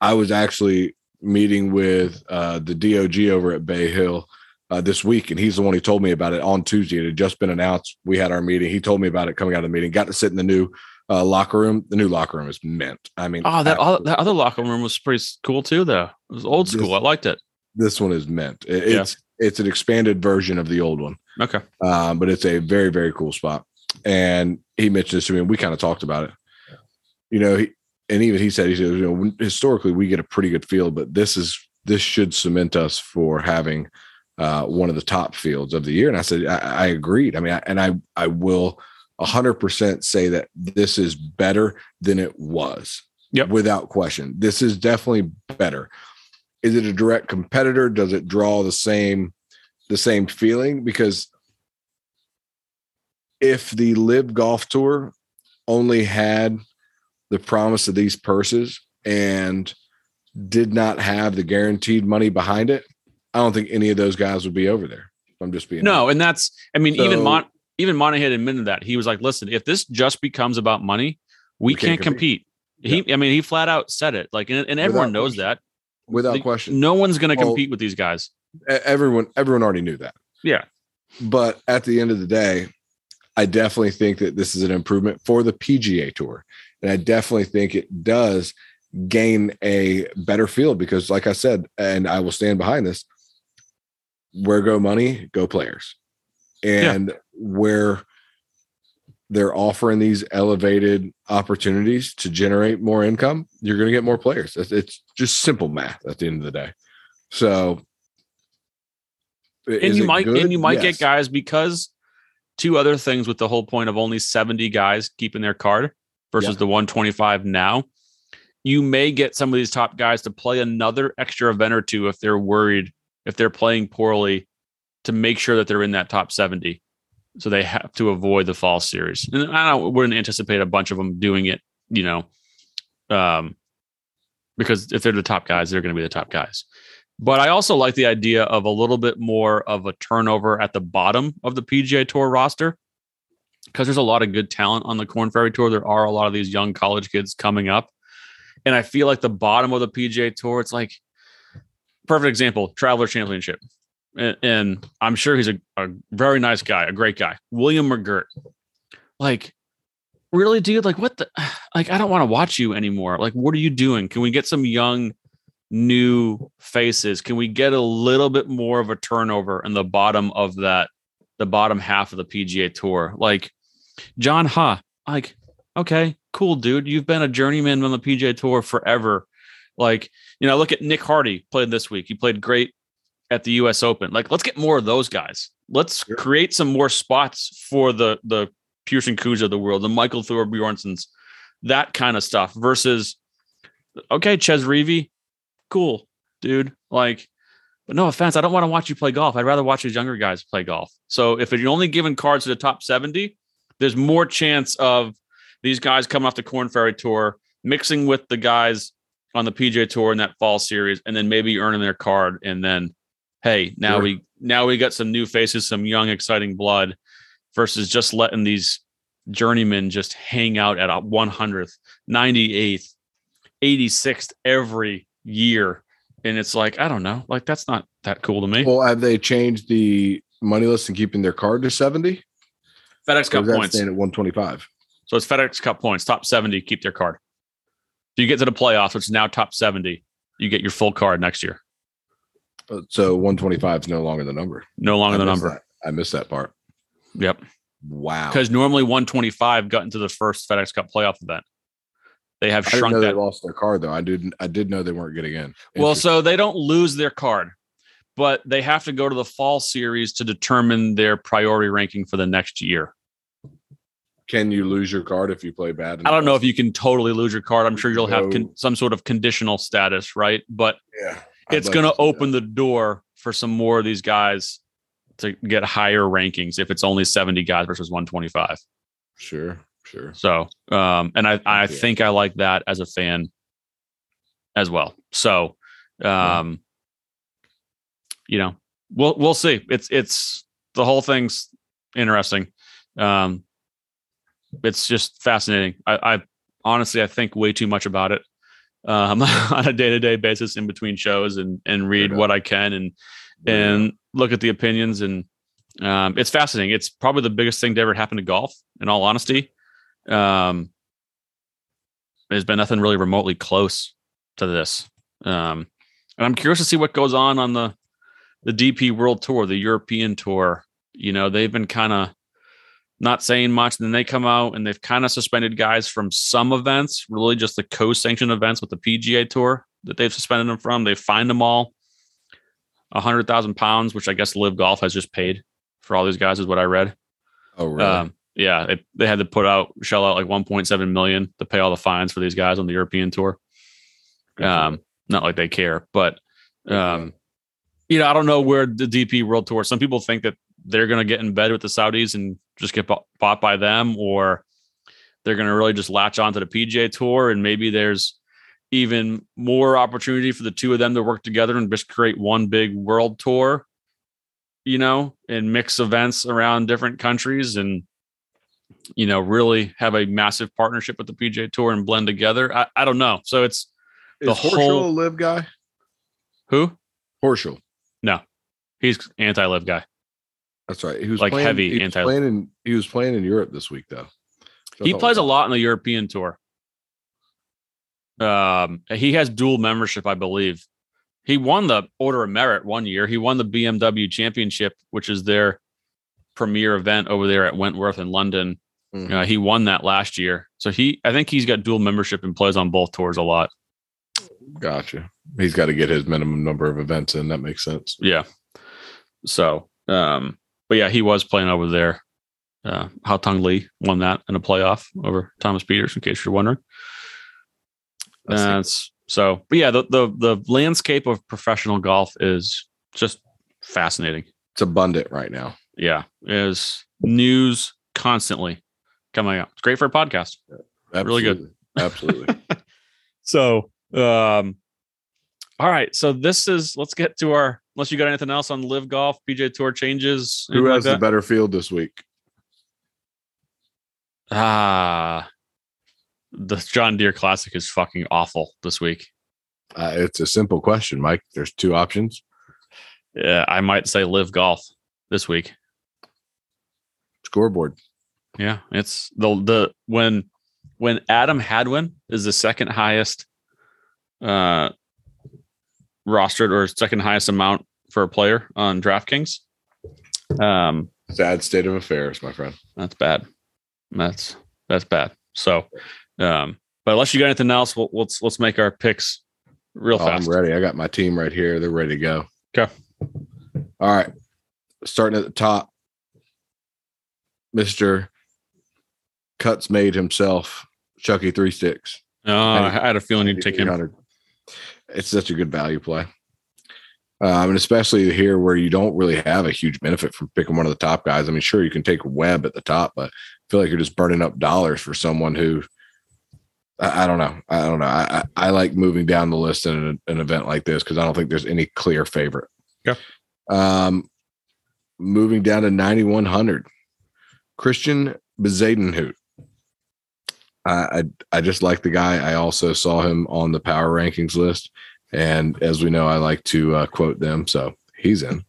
B: I was actually meeting with uh, the DOG over at Bay Hill uh, this week, and he's the one who told me about it on Tuesday. It had just been announced. We had our meeting. He told me about it coming out of the meeting. Got to sit in the new uh, locker room. The new locker room is mint. I mean,
A: oh, that all, that other locker room was pretty cool too. Though it was old school. This, I liked it.
B: This one is mint. It, yeah. It's it's an expanded version of the old one.
A: Okay,
B: um, but it's a very very cool spot. And he mentioned this to me, and we kind of talked about it. You know, he, and even he said he said, you know, historically we get a pretty good field, but this is this should cement us for having uh, one of the top fields of the year. And I said I, I agreed. I mean, I, and I I will 100% say that this is better than it was.
A: Yep.
B: Without question. This is definitely better. Is it a direct competitor? Does it draw the same the same feeling because if the LIV golf tour only had the promise of these purses and did not have the guaranteed money behind it, I don't think any of those guys would be over there. I'm just being
A: no, and that's I mean even
B: So-
A: Mon even Monahan admitted that he was like, listen, if this just becomes about money, we,
B: We can't
A: can't, compete. He, I mean, he flat out said it. Like, and, and everyone
B: Without
A: knows
B: question.
A: that.
B: without question.
A: No one's going to
B: Well-
A: compete with these guys.
B: Everyone, everyone already knew that.
A: Yeah.
B: But at the end of the day, I definitely think that this is an improvement for the PGA Tour, and I definitely think it does gain a better field because, like I said, and I will stand behind this. Where go money, go players, and where they're offering these elevated opportunities to generate more income, you're going to get more players. It's, just simple math at the end of the day. So,
A: And you might
B: good?
A: and you might
B: Yes.
A: get guys because two other things with the whole point of only 70 guys keeping their card versus
B: Yeah.
A: the 125 now. You may get some of these top guys to play another extra event or two if they're worried if they're playing poorly to make sure that they're in that top 70. So they have to avoid the fall series. And I don't wouldn't anticipate a bunch of them doing it, you know. Um because if they're the top guys, they're going to be the top guys. But I also like the idea of a little bit more of a turnover at the bottom of the PGA Tour roster because there's a lot of good talent on the Korn Ferry Tour. There are a lot of these young college kids coming up. And I feel like the bottom of the PGA Tour, it's like perfect example, Traveler Championship. And, and I'm sure he's a, a very nice guy, a great guy. William McGirt. Like, really, dude? Like, what the? Like, I don't want to watch you anymore. Like, what are you doing? Can we get some young new faces? Can we get a little bit more of a turnover in the bottom of that, the bottom half of the PGA Tour? Like John Huh, like, okay, cool, dude. You've been a journeyman on the PGA Tour forever. Like, you know, look at Nick Hardy played this week. He played great at the US Open. Like, let's get more of those guys. Let's
B: Sure.
A: create some more spots for the the Pierceson Coodys of the world, the Michael Thorbjornsens, that kind of stuff versus okay, Chez Reavie, cool, dude. Like, but no offense, I don't want to watch you play golf. I'd rather watch these younger guys play golf. So if you're only giving cards to the top 70, there's more chance of these guys coming off the Korn Ferry Tour, mixing with the guys on the PGA Tour in that fall series, and then maybe earning their card. And then, hey, now
B: Sure.
A: we now we got some new faces, some young, exciting blood, versus just letting these journeymen just hang out at a 100th, 98th, 86th every year. And it's like, I don't know, like that's not that cool to me.
B: Well, have they changed the money list and keeping their card to 70?
A: FedEx Cup points.
B: staying at 125?
A: So it's FedEx Cup points, top 70, keep their card. If you get to the playoffs, which is now top 70, you get your full card next year.
B: So 125 is no longer the number.
A: No longer
B: I
A: the number.
B: that. I missed that part.
A: Yep.
B: Wow.
A: Because normally 125 got into the first FedEx Cup playoff event. They have
B: I didn't
A: shrunk
B: know they lost their card though. I didn't. I did know they weren't getting in.
A: Well, so they don't lose their card, but they have to go to the fall series to determine their priority ranking for the next year.
B: can you lose your card if you play bad?
A: I don't know if you can totally lose your card. I'm sure you'll have con- some sort of conditional status, right? But
B: Yeah,
A: it's going to
B: see that.
A: open the door for some more of these guys to get higher rankings if it's only 70 guys versus 125.
B: Sure, sure.
A: So, um, and I, I
B: Yeah.
A: think I like that as a fan as well. So, um, you know, we'll, we'll see. It's, it's the whole thing's interesting. Um, it's just fascinating. I, I honestly, I think way too much about it, um, on a day to day basis in between shows and, and read what I can and, and look at the opinions and um, it's fascinating. It's probably the biggest thing to ever happen to golf, in all honesty. Um, there's been nothing really remotely close to this, um, and I'm curious to see what goes on on the the DP World Tour, the European Tour. You know, they've been kind of not saying much. And Then they come out and they've kind of suspended guys from some events, really just the co-sanctioned events with the PGA Tour that they've suspended them from. They fined them all a hundred thousand pounds, which I guess LIV Golf has just paid for all these guys, is what I read.
B: Oh, really?
A: Um, yeah, it, they had to put out shell out like 1.7 million to pay all the fines for these guys on the European tour. Um, not like they care, but um, you know, I don't know where the DP World Tour. Some people think that they're going to get in bed with the Saudis and just get bought, bought by them, or they're going to really just latch onto the PGA Tour, and maybe there's even more opportunity for the two of them to work together and just create one big world tour, you know, and mix events around different countries and, you know, really have a massive partnership with the PGA Tour and blend together. I, I don't know. So it's
B: Is
A: The
B: Horschel
A: whole-
B: LIV guy?
A: who?
B: Horschel.
A: No, he's anti LIV guy.
B: That's right. He was
A: Like
B: playing,
A: heavy
B: he was
A: anti-
B: playing in he was playing in Europe this week though. So
A: He plays a lot on the European tour. Um, he has dual membership, I believe. He won the Order of Merit one year. He won the BMW Championship, which is their premier event over there at Wentworth in London.
B: Mhm.
A: Uh, he won that last year, so he I think he's got dual membership and plays on both tours a lot.
B: Gotcha. He's got to get his minimum number of events in. That makes sense.
A: Yeah. So, um, but yeah, he was playing over there. Uh, Haotong Li won that in a playoff over Thomas Pieters, in case you're wondering.
B: That's
A: so, but yeah, the, the the landscape of professional golf is just fascinating.
B: It's abundant right now.
A: Yeah, is news constantly coming out. It's great for a podcast. Really good.
B: Absolutely. Absolutely.
A: So, um, all right. So this is let's get to our. Unless you got anything else on LIV golf, PGA Tour changes.
B: Who
A: anything like
B: has the better field this week?
A: Ah, the John Deere Classic is fucking awful this week.
B: Uh, it's a simple question, Mike. There's two options.
A: Yeah, I might say LIV golf this week.
B: Scoreboard.
A: Yeah, it's the the when when Adam Hadwin is the second highest uh rostered or second highest amount for a player on DraftKings. Um,
B: Sad state of affairs, my friend.
A: that's bad. That's that's bad. So, um, but unless you got anything else, we'll, let's let's make our picks real
B: Oh, I'm ready. I got my team right here. They're ready to go.
A: Okay.
B: All right. Starting at the top, Mr. Cuts made himself, Chucky Three Sticks.
A: Oh, I had a feeling you'd take him.
B: 8,300. It's such a good value play. Um, and especially here where you don't really have a huge benefit from picking one of the top guys. I mean, sure, you can take Webb at the top, but I feel like you're just burning up dollars for someone who I, I don't know. I don't know. I, I, I like moving down the list in an, an event like this because I don't think there's any clear favorite.
A: Yeah.
B: Um, moving down to 9,100, Christiaan Bezuidenhout. I, I just like the guy. I also saw him on the power rankings list, and as we know, I like to uh, quote them. So he's in.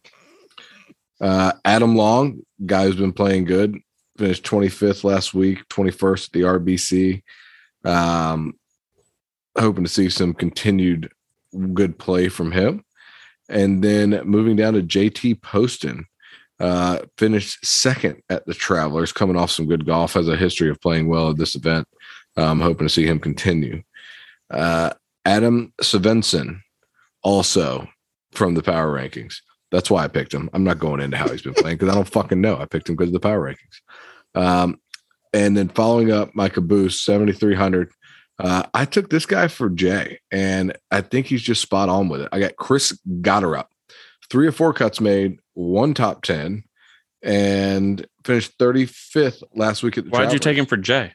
B: Uh, Adam Long, guy who's been playing good, finished 25th last week, 21st at the RBC. Um, hoping to see some continued good play from him. And then moving down to JT Poston, uh, finished second at the Travelers, coming off some good golf, has a history of playing well at this event. I'm hoping to see him continue. Uh, Adam Svensson, also from the power rankings. That's why I picked him. I'm not going into how he's been playing because I don't fucking know. I picked him because of the power rankings. Um, and then following up my caboose, 7,300. Uh, I took this guy for Jay, and I think he's just spot on with it. I got Chris Gotterup, three or four cuts made, one top 10, and finished 35th last week at the
A: Why'd you take him for Jay?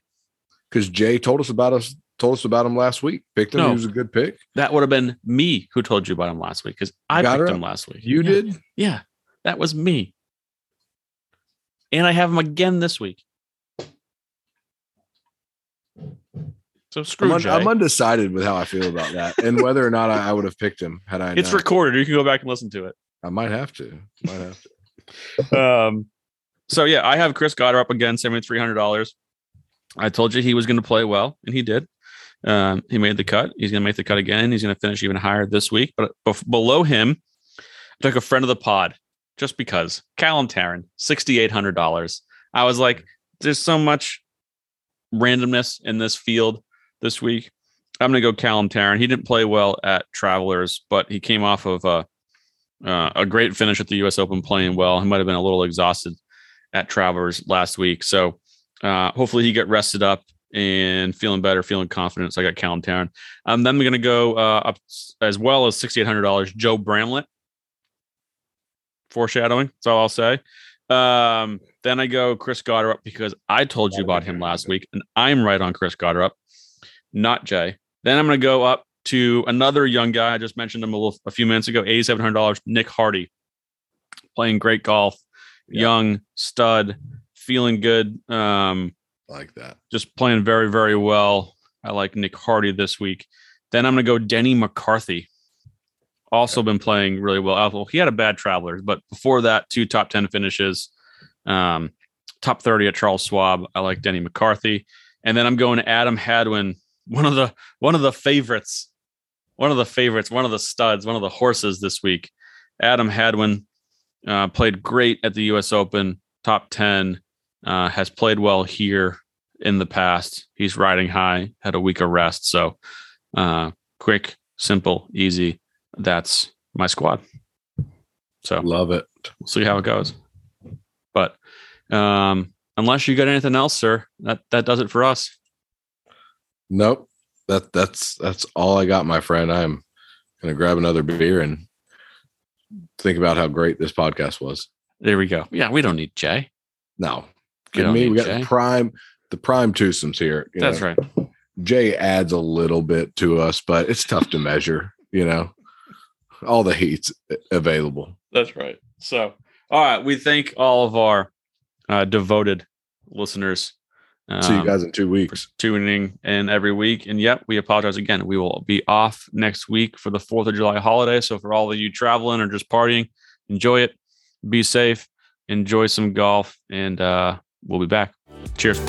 B: Because Jay told us about us, told us about him last week. Picked him.
A: No.
B: He was a good pick.
A: That would have been me who told you about him last week because I
B: Got
A: picked him last week.
B: You
A: Yeah.
B: did?
A: Yeah, that was me. And I have him again this week. So screw
B: I'm, un-
A: Jay.
B: I'm undecided with how I feel about that and whether or not I, I would have picked him had I.
A: it's
B: not.
A: recorded. You can go back and listen to it.
B: I might have to. Might have to.
A: um, so yeah, I have Chris Gotterup again, seventy three hundred dollars. I told you he was going to play well, and he did. Um, he made the cut. He's going to make the cut again. He's going to finish even higher this week. But bef- below him, I took a friend of the pod just because Callum Tarren, sixty eight hundred dollars. I was like, there's so much randomness in this field this week. I'm going to go Callum Tarren. He didn't play well at Travelers, but he came off of a uh, a great finish at the U.S. Open, playing well. He might have been a little exhausted at Travelers last week, so uh, hopefully he get rested up and feeling better, feeling confident. So I got Callum Tarren. Um, then I'm going to go uh, up as well as sixty eight hundred dollars. Joe Bramlett. Foreshadowing. That's all I'll say. Um, then I go Chris Gotterup because I told you about him last week, and I'm right on Chris Gotterup, not Jay. Then I'm going to go up to another young guy. I just mentioned him a, little, a few minutes ago. Eighty-seven hundred dollars. Nick Hardy, playing great golf,
B: Yeah.
A: young stud, feeling good. Um,
B: like that.
A: just playing very, very well. I like Nick Hardy this week. Then I'm going to go Denny McCarthy. Also been playing really well. Well, he had a bad traveler, but before that, two top 10 finishes, um, top 30 at Charles Schwab. I like Denny McCarthy. And then I'm going to Adam Hadwin, one of the one of the favorites, one of the favorites, one of the studs, one of the horses this week. Adam Hadwin uh, played great at the U.S. Open, top 10, uh, has played well here in the past. He's riding high, had a week of rest. So uh, quick, simple, easy. That's my squad. So
B: Love it.
A: we'll see how it goes. But um, unless you got anything else, sir, that that does it for us.
B: Nope. That that's that's all I got, my friend. I'm gonna grab another beer and think about how great this podcast was.
A: There we go. Yeah, we don't need Jay.
B: No,
A: We
B: me?
A: need
B: We got
A: Jay.
B: the prime, the prime twosomes here. you
A: That's
B: know.
A: right.
B: Jay adds a little bit to us, but it's tough to measure. You know, all the heat's available.
A: That's right. So, all right, we thank all of our uh, devoted listeners.
B: See you
A: um,
B: guys in two weeks.
A: tuning in every week. And yep, we apologize again. We will be off next week for the 4th of July holiday. So for all of you traveling or just partying, enjoy it. Be safe. Enjoy some golf. And uh, we'll be back. Cheers.